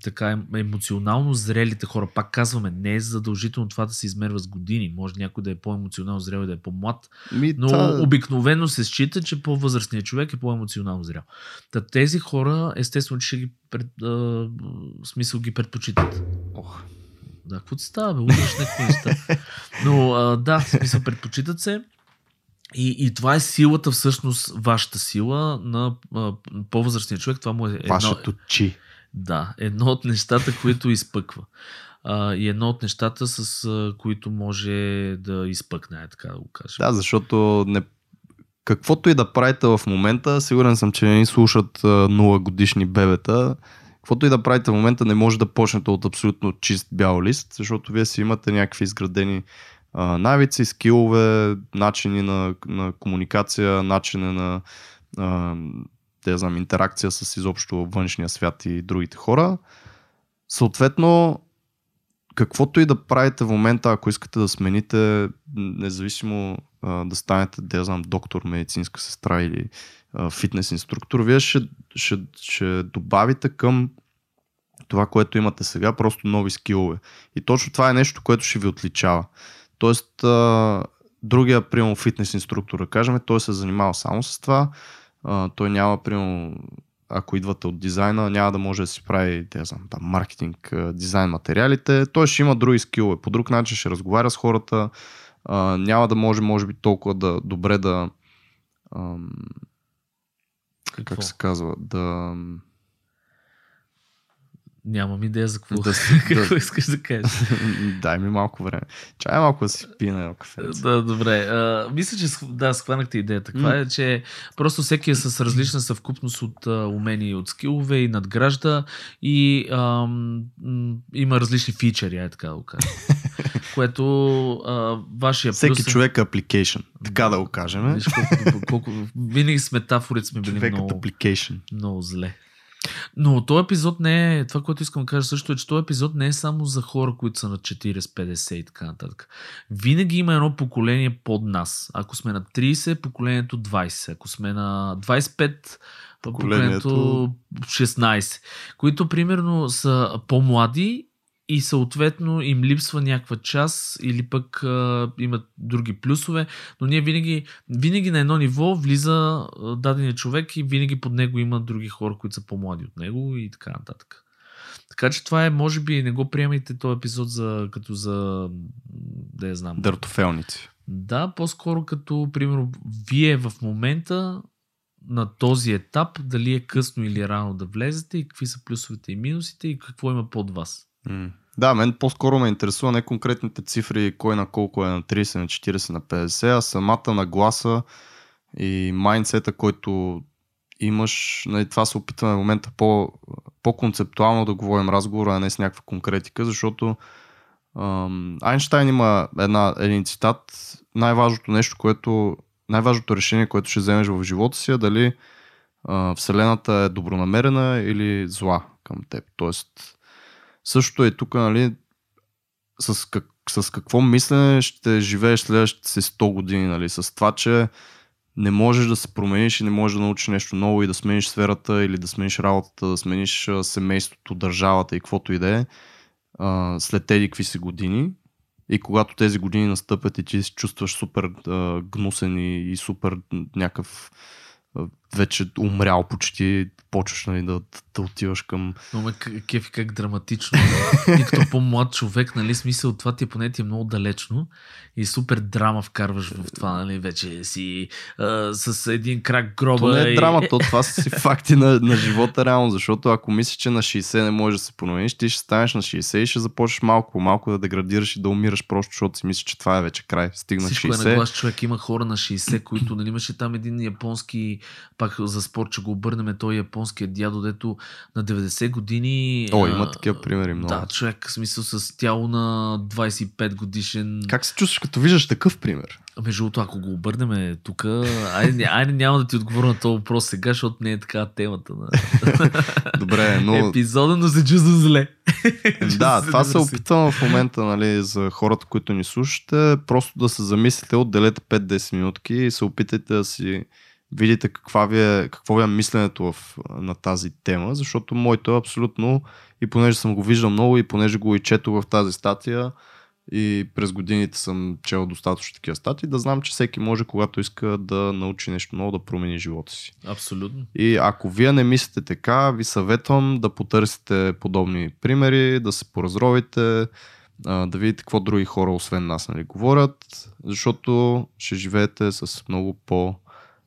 така емоционално зрелите хора. Пак казваме, не е задължително това да се измерва с години. Може някой да е по-емоционално зрел и да е по-млад. Ми, но та... обикновено се счита, че по-възрастният човек е по-емоционално зрел. Та тези хора, естествено, че ще ги пред, а, смисъл ги предпочитат. Ох. Да, какво ти става, бе? Удръж някакви неща. Но а, да, смисъл предпочитат се. И, и това е силата, всъщност, вашата сила на а, по-възрастния човек. Това му е едно, Вашето чи. Да, едно от нещата, които изпъква. А, и едно от нещата, с а, които може да изпъкне, така да го кажем. Да, защото не каквото и да правите в момента, сигурен съм, че не ни слушат нула годишни бебета, каквото и да правите в момента, не може да почнете от абсолютно чист бял лист, защото вие си имате някакви изградени а, навици, скилове, начини на, на комуникация, начини на а, да знам, интеракция с изобщо външния свят и другите хора. Съответно, каквото и да правите в момента, ако искате да смените, независимо а, да станете, да знам, доктор, медицинска сестра или фитнес инструктор, вие ще, ще, ще добавите към това, което имате сега, просто нови скилове. И точно това е нещо, което ще ви отличава. Тоест, другия, примерно, фитнес инструктор, да кажем, той се занимава само с това, той няма, примерно, ако идвате от дизайна, няма да може да си прави, да знам, там, маркетинг, дизайн материалите. Той ще има други скилове. По друг начин ще разговаря с хората. Няма да може, може би, толкова да, добре да. Ам, как се казва? Да Нямам идея за какво, да, какво да, искаш да кажеш. Дай ми малко време. Чай малко да си пина кафе. Да, добре. А, мисля, че да, схванахте идеята. Това mm. е, че просто всеки е с различна съвкупност от а, умения и от скилове и надгражда и ам, има различни фичери, е така да го кажа. Което а, вашия Всеки плюс... човек е application, така да го кажем. Виж, колко, колко, винаги с метафорите сме били Човекът много, application. много зле. Но този епизод не е, това, което искам да кажа също е, че този епизод не е само за хора, които са на 40, 50 и така нататък. Винаги има едно поколение под нас. Ако сме на 30, поколението 20. Ако сме на 25, поколението 16. Които примерно са по-млади и съответно им липсва някаква част или пък а, имат други плюсове, но ние винаги, винаги на едно ниво влиза дадения човек и винаги под него има други хора, които са по-млади от него и така нататък. Така че това е, може би, не го приемайте този епизод за, като за, да я знам. Дъртофелници. Да, по-скоро като, примерно, вие в момента на този етап, дали е късно или рано да влезете и какви са плюсовете и минусите и какво има под вас. Mm. Да, мен по-скоро ме интересува не конкретните цифри, кой на колко е на 30, на 40, на 50, а самата нагласа и майндсета, който имаш. Нали, това се опитваме в момента по, по-концептуално да говорим разговора, а не с някаква конкретика, защото Айнштайн има една, един цитат. Най-важното нещо, което най-важното решение, което ще вземеш в живота си е дали а, Вселената е добронамерена или зла към теб. Тоест, също е тук, нали, с, как, с какво мислене ще живееш следващите си 100 години, нали, с това, че не можеш да се промениш и не можеш да научиш нещо ново и да смениш сферата или да смениш работата, да смениш семейството, държавата и каквото и да е след тези какви си години. И когато тези години настъпят и ти се чувстваш супер гнусен и супер някакъв вече умрял почти, почваш нали, да, да отиваш към... Но ме кефи как драматично. Ти като по-млад човек, нали, смисъл това ти е поне ти е много далечно и супер драма вкарваш в това, нали, вече си а, с един крак гроба. То не е и... драма, то това са си факти на, на живота реално, защото ако мислиш, че на 60 не можеш да се промениш, ти ще станеш на 60 и ще започнеш малко малко да деградираш и да умираш просто, защото си мислиш, че това е вече край. Стигна Всичко 60. е на глас човек. Има хора на 60, които, нали, имаше там един японски, пак за спорт, че го обърнем, той японският дядо, дето на 90 години. О, има такива примери много. Да, човек, в смисъл с тяло на 25 годишен. Как се чувстваш, като виждаш такъв пример? Между другото, ако го обърнем тук, айде, айде няма да ти отговоря на този въпрос сега, защото не е така темата. На... Добре, но... Епизода, но се чувствам зле. да, това се опитвам в момента, нали, за хората, които ни слушате, просто да се замислите, отделете 5-10 минутки и се опитайте да си видите каква ви е, какво ви е мисленето в, на тази тема, защото моето е абсолютно, и понеже съм го виждал много, и понеже го и чето в тази статия, и през годините съм чел достатъчно такива статии, да знам, че всеки може, когато иска да научи нещо ново, да промени живота си. Абсолютно. И ако вие не мислите така, ви съветвам да потърсите подобни примери, да се поразровите, да видите какво други хора, освен нас, нали, говорят, защото ще живеете с много по-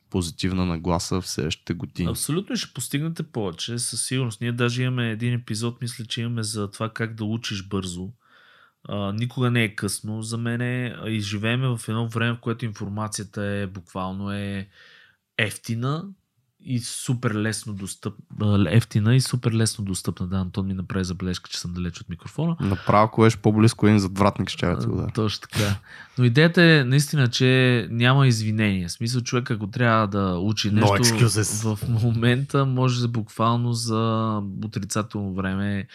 позитивна нагласа в следващите години. Абсолютно ще постигнете повече, със сигурност. Ние даже имаме един епизод, мисля, че имаме за това как да учиш бързо. А, никога не е късно за мене. И живееме в едно време, в което информацията е буквално е ефтина и супер лесно достъпна. Ефтина и супер лесно достъпна. Да, Антон ми направи забележка, че съм далеч от микрофона. Направо, ако беше по-близко един задвратник, ще да. Точно така. Но идеята е наистина, че няма извинение. В смисъл, човек, ако трябва да учи нещо no в момента, може буквално за отрицателно време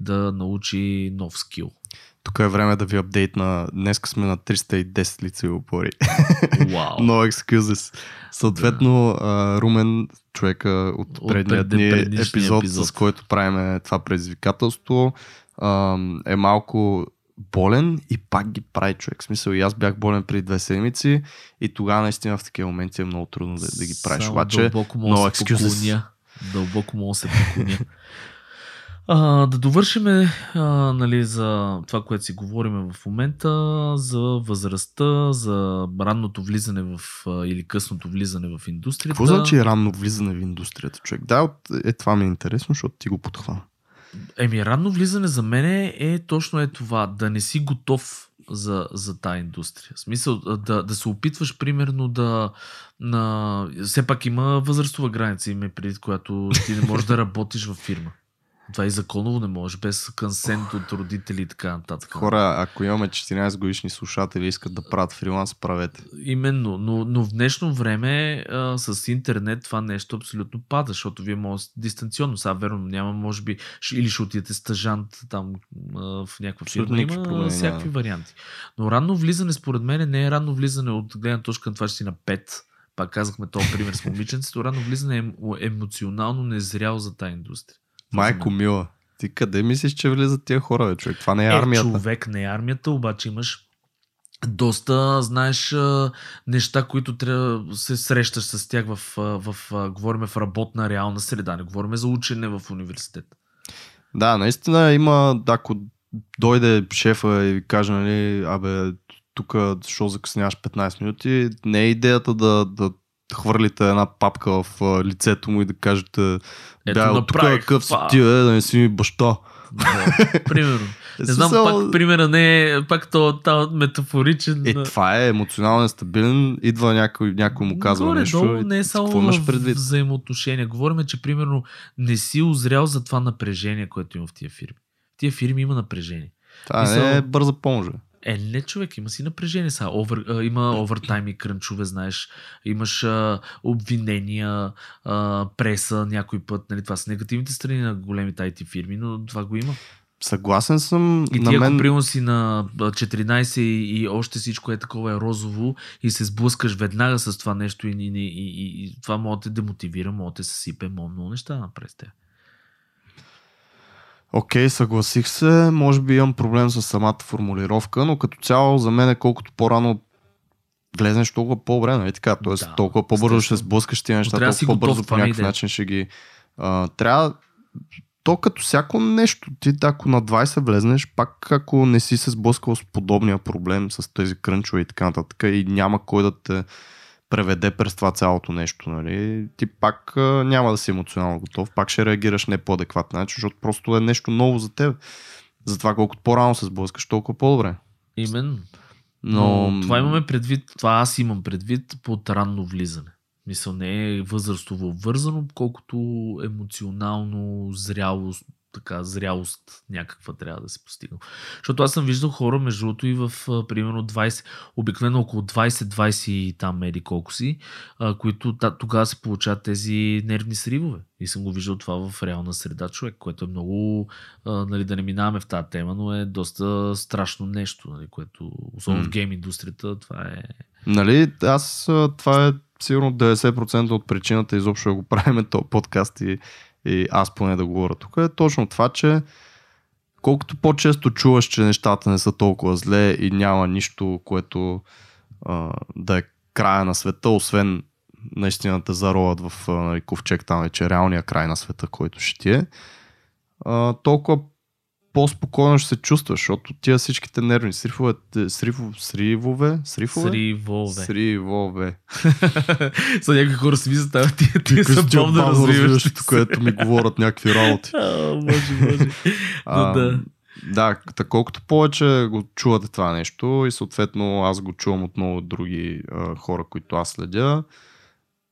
да научи нов скил. Тук е време да ви апдейт на... Днеска сме на 310 лицеви опори. Wow. no excuses. Съответно, да. Румен, човека от, от предния дни епизод, епизод, с който правим това предизвикателство, е малко болен и пак ги прави човек. В смисъл, и аз бях болен преди две седмици и тогава наистина в такива моменти е много трудно да, да ги правиш. Само Обаче, дълбоко мога no поклоня. Дълбоко мога се поклоня. А, да довършим нали, за това, което си говорим в момента, за възрастта, за ранното влизане в или късното влизане в индустрията. Какво значи ранно влизане в индустрията, човек? Да, е, това ми е интересно, защото ти го подхвана. Еми, ранно влизане за мен е точно е това, да не си готов за, за тази индустрия. В смисъл да, да се опитваш, примерно, да. На... Все пак има възрастова граница, има преди, която ти не можеш да работиш във фирма. Това и законово не може, без консент от родители и така нататък. Хора, ако имаме 14 годишни слушатели и искат да правят фриланс, правете. Именно, но, но в днешно време а, с интернет това нещо абсолютно пада, защото вие може дистанционно. Сега верно няма, може би, или ще отидете стажант там а, в някаква фирма. Има проблеми, всякакви няма. варианти. Но ранно влизане, според мен, не е ранно влизане от гледна точка на това, че си на 5 пак казахме този пример с момиченцето, рано влизане е емоционално незрял за тази индустрия. Майко мила, ти къде мислиш, че влизат тия хора, бе, човек? Това не е, е армията. Човек не е армията, обаче имаш доста, знаеш, неща, които трябва се срещаш с тях в, в, в говорим в работна реална среда, не говорим за учене в университет. Да, наистина има, ако дойде шефа и каже, нали, абе, тук, защо закъсняваш 15 минути, не е идеята да, да хвърлите една папка в лицето му и да кажете Ето да, тук какъв си ти, е, да не си ми баща. Да, примерно. Не знам, пак примера не е пак то, то метафоричен. Е, това е емоционално нестабилен, идва някой, някой му казва Горе, нещо. Долу, не е само в предвид? взаимоотношения. Говорим, че примерно не си озрял за това напрежение, което има в тия фирми. В тия фирми има напрежение. Това не е бърза помощ. Е, не, човек, има си напрежение. Са, овър, а, има овертайм и крънчове, знаеш. Имаш а, обвинения, а, преса някой път. Нали, това са негативните страни на големите IT фирми, но това го има. Съгласен съм. И ти, на мен... ако си на 14 и, и още всичко е такова е розово и се сблъскаш веднага с това нещо и, и, и, и, и това може да те демотивира, може да те съсипе, може много неща напред те. Окей, okay, съгласих се. Може би имам проблем с самата формулировка, но като цяло за мен е колкото по-рано влезнеш толкова по-добре, нали така? Тоест да, толкова по-бързо ще сблъскаш тези неща, толкова по-бързо по някакъв начин ще ги... А, трябва то като всяко нещо, ти ако на 20 влезнеш, пак ако не си се сблъскал с подобния проблем, с тези крънчове и така нататък и няма кой да те преведе през това цялото нещо, нали, ти пак а, няма да си емоционално готов, пак ще реагираш не по адекватен начин, защото просто е нещо ново за теб. Затова колкото по-рано се сблъскаш, толкова по-добре. Именно. Но... Но това имаме предвид, това аз имам предвид под ранно влизане. Мисъл не е възрастово обвързано, колкото емоционално зрялост, така зрялост някаква трябва да се постигне. Защото аз съм виждал хора, между другото и в примерно 20, обикновено около 20-20 и там меди колко си, а, които да, тогава се получават тези нервни сривове. И съм го виждал това в реална среда човек, което е много, а, нали, да не минаваме в тази тема, но е доста страшно нещо, нали, което, особено mm. в гейм индустрията, това е... Нали, аз това е сигурно 90% от причината изобщо да го правим този подкаст и и аз поне да говоря тук, е точно това, че колкото по-често чуваш, че нещата не са толкова зле и няма нищо, което а, да е края на света, освен наистина те зароват в нали, ковчег там, е, че реалния край на света, който ще ти е, а, толкова по-спокойно ще се чувстваш, защото тия всичките нервни срифове, срифов, сривове, сривове? Сривове. Сривове. За някакви хора си мислят, а тия, тия са бавно развиващи което ми говорят някакви работи. а, може, може. а, да. да, та колкото повече го чувате това нещо и съответно аз го чувам от много други а, хора, които аз следя,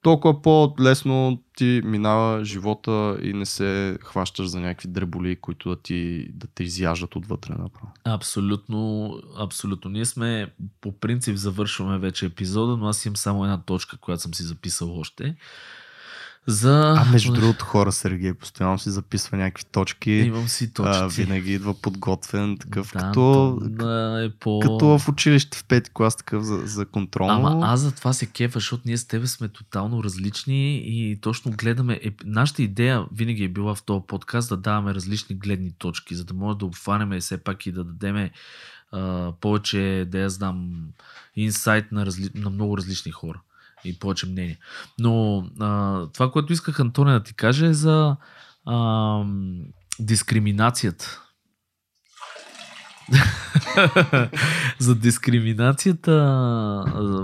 толкова по-лесно ти минава живота и не се хващаш за някакви дреболи, които да, ти, да те изяждат отвътре направо. Абсолютно, абсолютно. Ние сме по принцип завършваме вече епизода, но аз имам само една точка, която съм си записал още. За... А между другото хора, Сергей постоянно си записва някакви точки. Имам си точки. А, винаги идва подготвен, такъв Да, като, да, е по... като в училище в пети клас, такъв за, за контрол. Ама аз за това се кефа, защото ние с тебе сме тотално различни и точно гледаме. Е, нашата идея винаги е била в този подкаст да даваме различни гледни точки, за да може да обхванеме все пак и да дадеме а, повече, да я знам, инсайт на, разли... на много различни хора и повече мнение. Но а, това, което исках Антония да ти каже е за а, дискриминацията. за дискриминацията,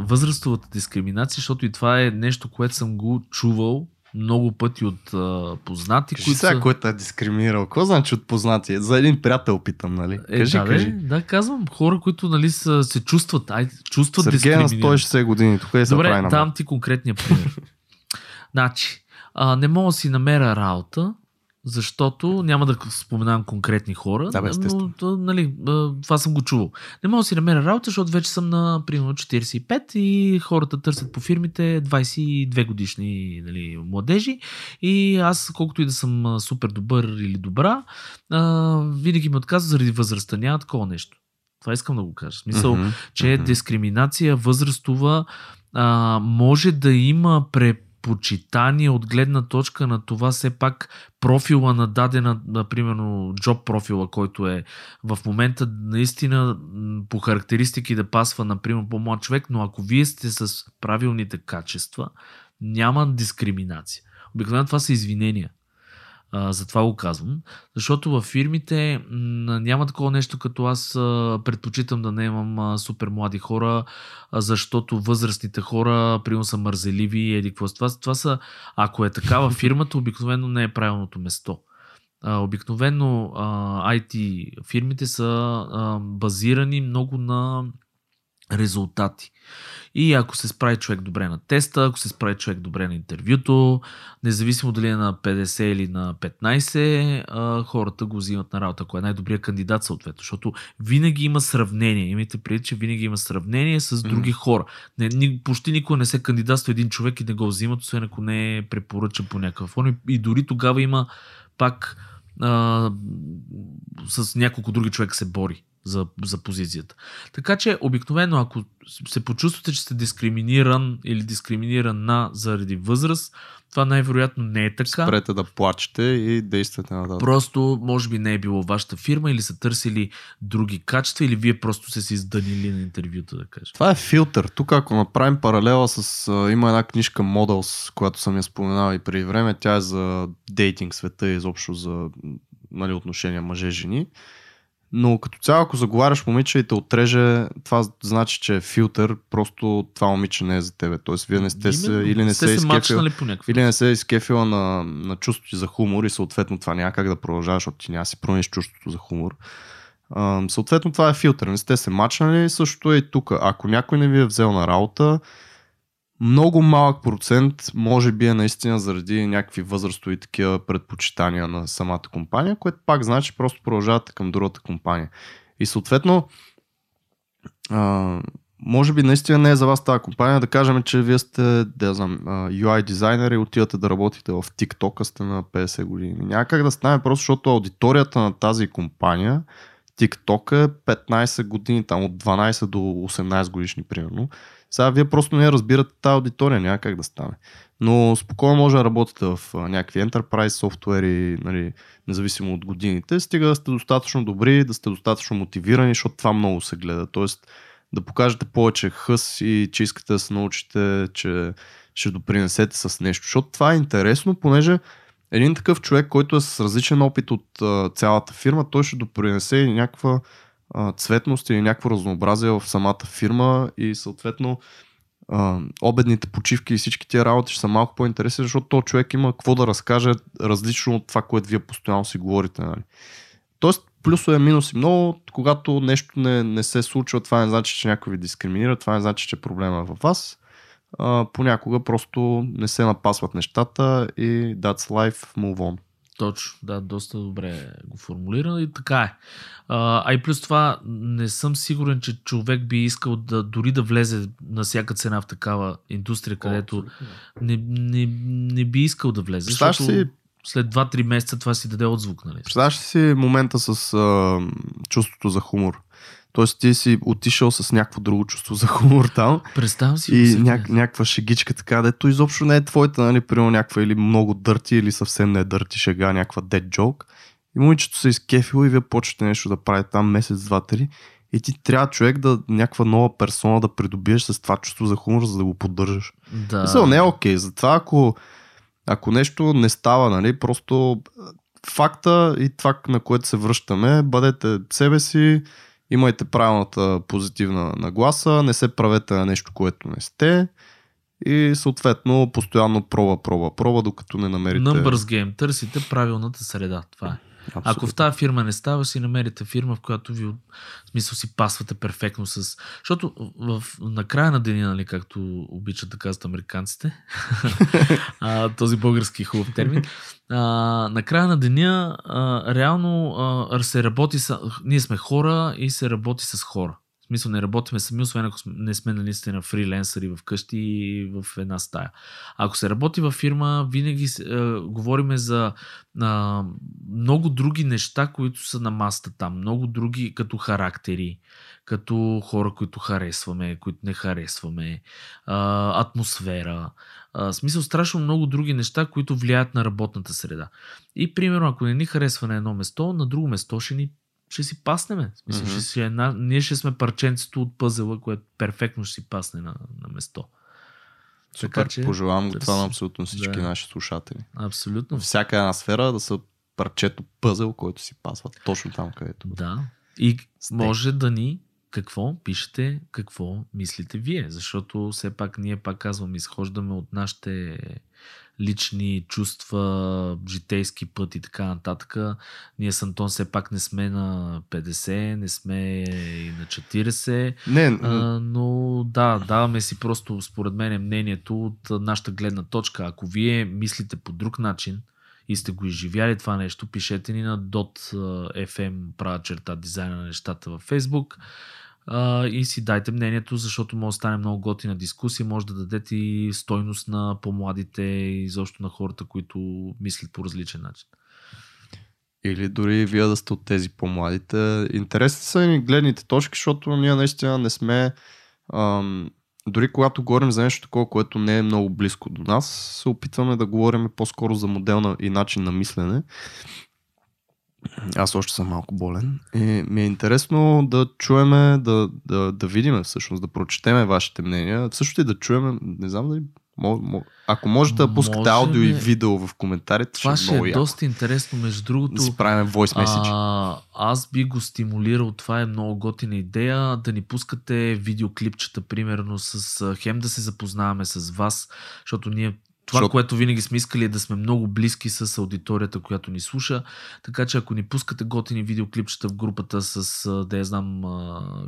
възрастовата дискриминация, защото и това е нещо, което съм го чувал много пъти от а, познати, Кажи които сега, са... който е дискриминирал. Какво значи от познати? За един приятел питам, нали? Е, кажи, да, кажи. Бе, да, казвам, хора, които нали, са, се чувстват, ай, чувстват Сергей на дискриминирани. 160 години. Тук е Добре, давам ти конкретния пример. значи, а, не мога да си намеря работа, защото няма да споменавам конкретни хора, Да, бе, но то, нали, това съм го чувал. Не мога да си намеря работа, защото вече съм на примерно 45 и хората търсят по фирмите 22 годишни нали, младежи и аз колкото и да съм супер добър или добра, а, винаги ми отказват заради възрастта. Няма такова нещо. Това искам да го кажа. В Смисъл, Мгм, че дискриминация възрастова а, може да има препочитание от гледна точка на това все пак профила на дадена, на, примерно, джоб профила, който е в момента наистина по характеристики да пасва, например, по-млад човек, но ако вие сте с правилните качества, няма дискриминация. Обикновено това са извинения. А, затова го казвам. Защото във фирмите м, няма такова нещо, като аз а, предпочитам да не имам а, супер млади хора, а, защото възрастните хора, примерно са мързеливи и еди какво. Това, това са, ако е такава фирмата, обикновено не е правилното место. А, обикновено а, IT фирмите са а, базирани много на резултати. И ако се справи човек добре на теста, ако се справи човек добре на интервюто, независимо дали е на 50 или на 15, а, хората го взимат на работа, ако е най-добрият кандидат съответно, защото винаги има сравнение. Имайте предвид, че винаги има сравнение с други хора. Не, ни, почти никога не се кандидатства един човек и не го взимат, освен ако не е препоръчан по някаква форма. И дори тогава има пак а, с няколко други човек се бори за, за позицията. Така че, обикновено, ако се почувствате, че сте дискриминиран или дискриминирана заради възраст, това най-вероятно не е така. Спрете да плачете и действате нататък. Просто, може би, не е било вашата фирма или са търсили други качества или вие просто се изданили на интервюта, да кажем. Това е филтър. Тук ако направим паралела с... Има една книжка Models, която съм я споменал и преди време. Тя е за дейтинг света и изобщо за нали, отношения мъже-жени. Но като цяло, ако заговаряш момиче и те отреже, това значи, че е филтър, просто това момиче не е за тебе. Тоест, вие не сте се, или не сте се, изкефил, или не се е изкефила на, на чувството ти за хумор и съответно това няма как да продължаваш, защото ти няма си промениш чувството за хумор. Съответно това е филтър. Не сте се мачнали, също е и тук. Ако някой не ви е взел на работа, много малък процент може би е наистина заради някакви възрастови такива предпочитания на самата компания, което пак значи просто продължавате към другата компания. И съответно, а, може би наистина не е за вас тази компания, да кажем, че вие сте, да знам, UI дизайнер и отивате да работите в TikTok, сте на 50 години. Няма как да стане просто, защото аудиторията на тази компания, TikTok е 15 години, там от 12 до 18 годишни примерно. Сега вие просто не разбирате тази аудитория, няма как да стане. Но спокойно може да работите в някакви enterprise софтуери, нали, независимо от годините, стига да сте достатъчно добри, да сте достатъчно мотивирани, защото това много се гледа. Тоест да покажете повече хъс и че искате да се научите, че ще допринесете с нещо. Защото това е интересно, понеже един такъв човек, който е с различен опит от цялата фирма, той ще допринесе някаква а, цветност или някакво разнообразие в самата фирма и съответно а, обедните почивки и всички тия работи ще са малко по-интересни, защото този човек има какво да разкаже различно от това, което вие постоянно си говорите. Нали? Тоест, плюсове, минуси много. Когато нещо не, не се случва, това не значи, че някой ви дискриминира, това не значи, че проблема е във вас. А, понякога просто не се напасват нещата и that's life, move on. Точно, да, доста добре го формулира и така е. А, а и плюс това, не съм сигурен, че човек би искал да дори да влезе на всяка цена в такава индустрия, където не, не, не би искал да влезе. Представяш защото си- след 2-3 месеца това си даде отзвук, нали? Представяш си момента с а, чувството за хумор? Тоест ти си отишъл с някакво друго чувство за хумор там Представям си. и ня- някаква шегичка така, дето изобщо не е твоята, нали, примерно някаква или много дърти, или съвсем не е дърти шега, някаква dead joke. И момичето се изкефило и вие почвате нещо да правите там месец, два, три. И ти трябва човек да някаква нова персона да придобиеш с това чувство за хумор, за да го поддържаш. Да. Мисъл, не е окей. Затова ако, ако нещо не става, нали, просто факта и това, на което се връщаме, бъдете себе си, имайте правилната позитивна нагласа, не се правете на нещо, което не сте и съответно постоянно проба, проба, проба, докато не намерите... Numbers game. Търсите правилната среда. Това е. Абсолютно. Ако в тази фирма не става, си намерите фирма, в която ви в смисъл си пасвате перфектно с... Защото в, на края на деня, нали, както обичат да казват американците, а, този български хубав термин, а, на края на деня а, реално а, се работи с... Ние сме хора и се работи с хора. В смисъл не работиме сами, освен ако не сме наистина фриленсъри вкъщи и в една стая. Ако се работи във фирма, винаги е, говориме за а, много други неща, които са на масата там. Много други като характери, като хора, които харесваме, които не харесваме, а, атмосфера. В смисъл страшно много други неща, които влияят на работната среда. И примерно, ако не ни харесва на едно место, на друго место ще ни ще си паснеме. Смисъл, Мгм. ще си една, ние ще сме парченцето от пъзела, което перфектно ще си пасне на, на место. Супер, пожелавам го това на абсолютно всички Да. наши слушатели. Абсолютно. Всяка една сфера да са парчето пъзел, който си пасва точно там, където. Да. И Сте. може да ни какво пишете, какво мислите вие, защото все пак ние пак казвам, изхождаме от нашите лични чувства, житейски път и така нататък. Ние с Антон все пак не сме на 50, не сме и на 40, Не, а, но да, даваме си просто според мен мнението от нашата гледна точка. Ако вие мислите по друг начин и сте го изживяли това нещо, пишете ни на .fm права черта дизайна на нещата във Facebook а, и си дайте мнението, защото може да стане много готина дискусия, може да дадете и стойност на по-младите и изобщо на хората, които мислят по различен начин. Или дори вие да сте от тези по-младите. Интересни са ни гледните точки, защото ние наистина не сме... Ам, дори когато говорим за нещо такова, което не е много близко до нас, се опитваме да говорим по-скоро за модел и начин на мислене. Аз още съм малко болен. И ми е интересно да чуеме, да, да, да видиме всъщност, да прочетеме вашите мнения. Също и да чуеме, не знам дали... Ако можете да пускате Можеме. аудио и видео в коментарите, Това ще е ще много е доста интересно, между другото. Да си правим voice message. А, аз би го стимулирал, това е много готина идея, да ни пускате видеоклипчета, примерно, с хем да се запознаваме с вас, защото ние това, Защото- което винаги сме искали е да сме много близки с аудиторията, която ни слуша. Така че ако ни пускате готини видеоклипчета в групата с, да я знам,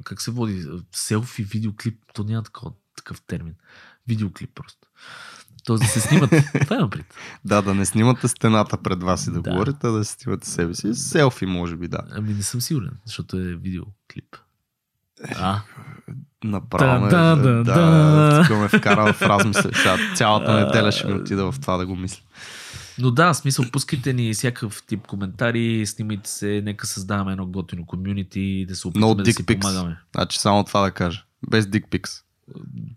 как се води, селфи, видеоклип, то няма такова, такъв термин. Видеоклип просто. Тоест да се снимат. това е пред. Да, да не снимате стената пред вас и да, Да. говорите, а да си снимате себе си. Селфи, може би, да. Ами не съм сигурен, защото е видеоклип. А, Направо Да, да, да, да, да. ме вкара в размисъл. Сега цялата неделя ще ми отида в това да го мисля. Но да, смисъл, пускайте ни всякакъв тип коментари, снимайте се, нека създаваме едно готино комюнити и да се опитаме No да си pics. помагаме. Значи само това да кажа. Без дикпикс.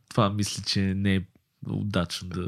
Това мисля, че не е удачно да...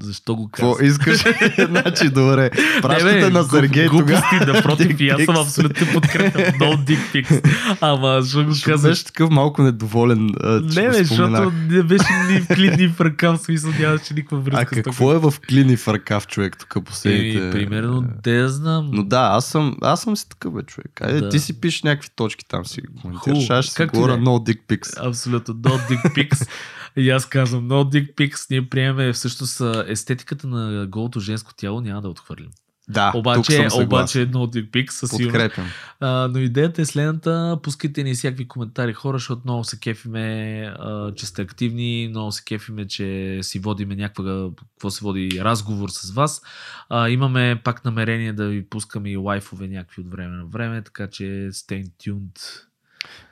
Защо го Какво казвам? искаш? значи, добре. Не, Пращате бе, на глуп- Сергей тогава. глупости, напротив, и аз съм абсолютно подкрепям. No dick pics. Ама, защо го казваш? беше такъв малко недоволен, че Не, бе, защото не беше ни в клин, ни в ръка, в смисъл нямаше никаква връзка А какво е в клини в ръкав човек тук последните... Еми, примерно, я знам. Но да, аз съм, аз съм си такъв бе, човек. Айде, Да. ти си пишеш някакви точки там си коментираш. Аз ще си и говоря да е. no dick pics. Абсолютно. No dick pics. И аз казвам, no dick pics. Ние приемаме всъщност естетиката на голото женско тяло няма да отхвърлим. Да, тук Обаче, съгласен. обаче едно от пик със сигурност. Но идеята е следната. Пускайте ни всякакви коментари хора, защото много се кефиме, а, че сте активни, много се кефиме, че си водиме някаква, какво се води, разговор с вас. А, имаме пак намерение да ви пускаме и лайфове някакви от време на време, така че stay tuned.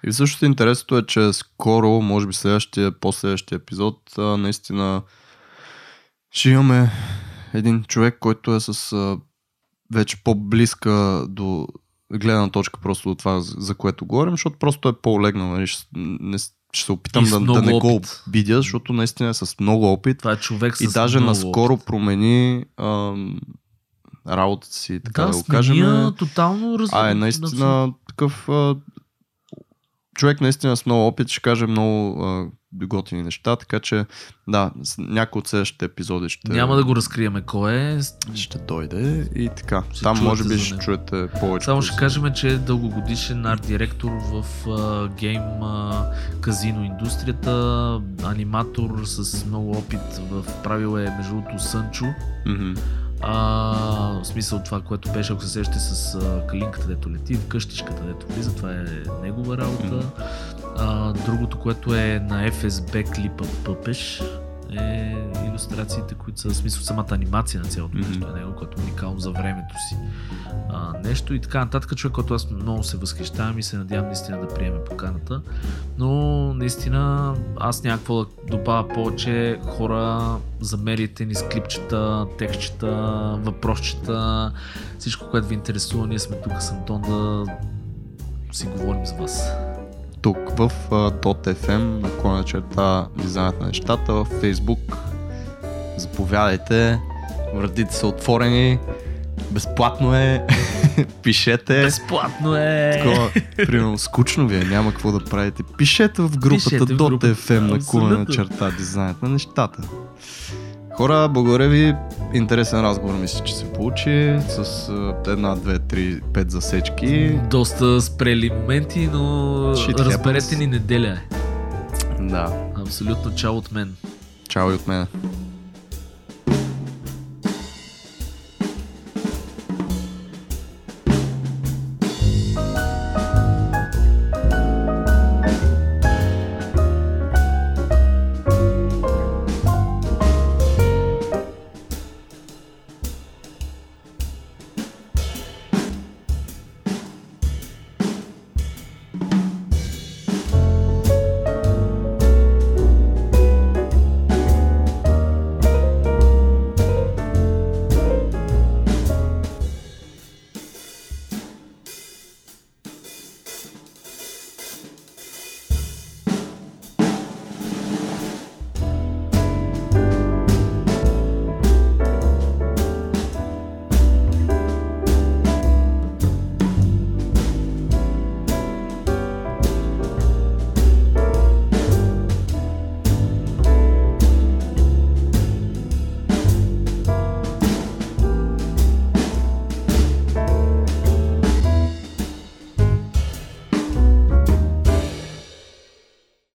И същото интересното е, че скоро, може би следващия, последващия епизод, наистина ще имаме един човек, който е с вече по-близка до гледна точка просто от това, за което говорим, защото просто е по-олегнал. нали, Ще, не, ще се опитам да, да не го опит. обидя, защото наистина е с много опит. Това е човек с И даже много наскоро опит. промени ам, работата си, така да, да, го кажем. смения тотално раз... А е наистина такъв а, човек наистина с много опит, ще каже много а, готини неща, така че да, някои от следващите епизоди ще, Няма да го разкриеме кой е. ще дойде и така. Ще Там може би ще чуете повече. Само ще кажем, че е дългогодишен арт-директор в а, гейм а, казино индустрията, аниматор с много опит в правил е между другото Сънчо. Мгм. А, в смисъл това, което беше, ако се сещате с а, калинката, дето лети, в къщичката, дето влиза, това е негова работа. А, другото, което е на FSB клипа Пъпеш, е иллюстрациите, които са в смисъл самата анимация на цялото Мгм. нещо е него, което е уникално за времето си. А, нещо и така нататък, човек, който аз много се възхищавам и се надявам наистина да приеме поканата. Но наистина аз няма какво да добавя повече хора, замерите ни с клипчета, текстчета, въпросчета, всичко, което ви интересува, ние сме тук с Антон да си говорим с вас. Тук в а, .fm, наклона черта дизайнът на нещата, в Facebook. Заповядайте, вратите са отворени, безплатно е, пишете. Безплатно е! Такова, примерно, скучно ви е, няма какво да правите. Пишете в групата групата, .fm на кулена абсолютно. черта дизайнът на нещата. Хора, благодаря ви. Интересен разговор мисля, че се получи с една, две, три, пет засечки. Доста спрели моменти, но Shit разберете happens. ни неделя е. Да. Абсолютно чао от мен. Чао и от мен.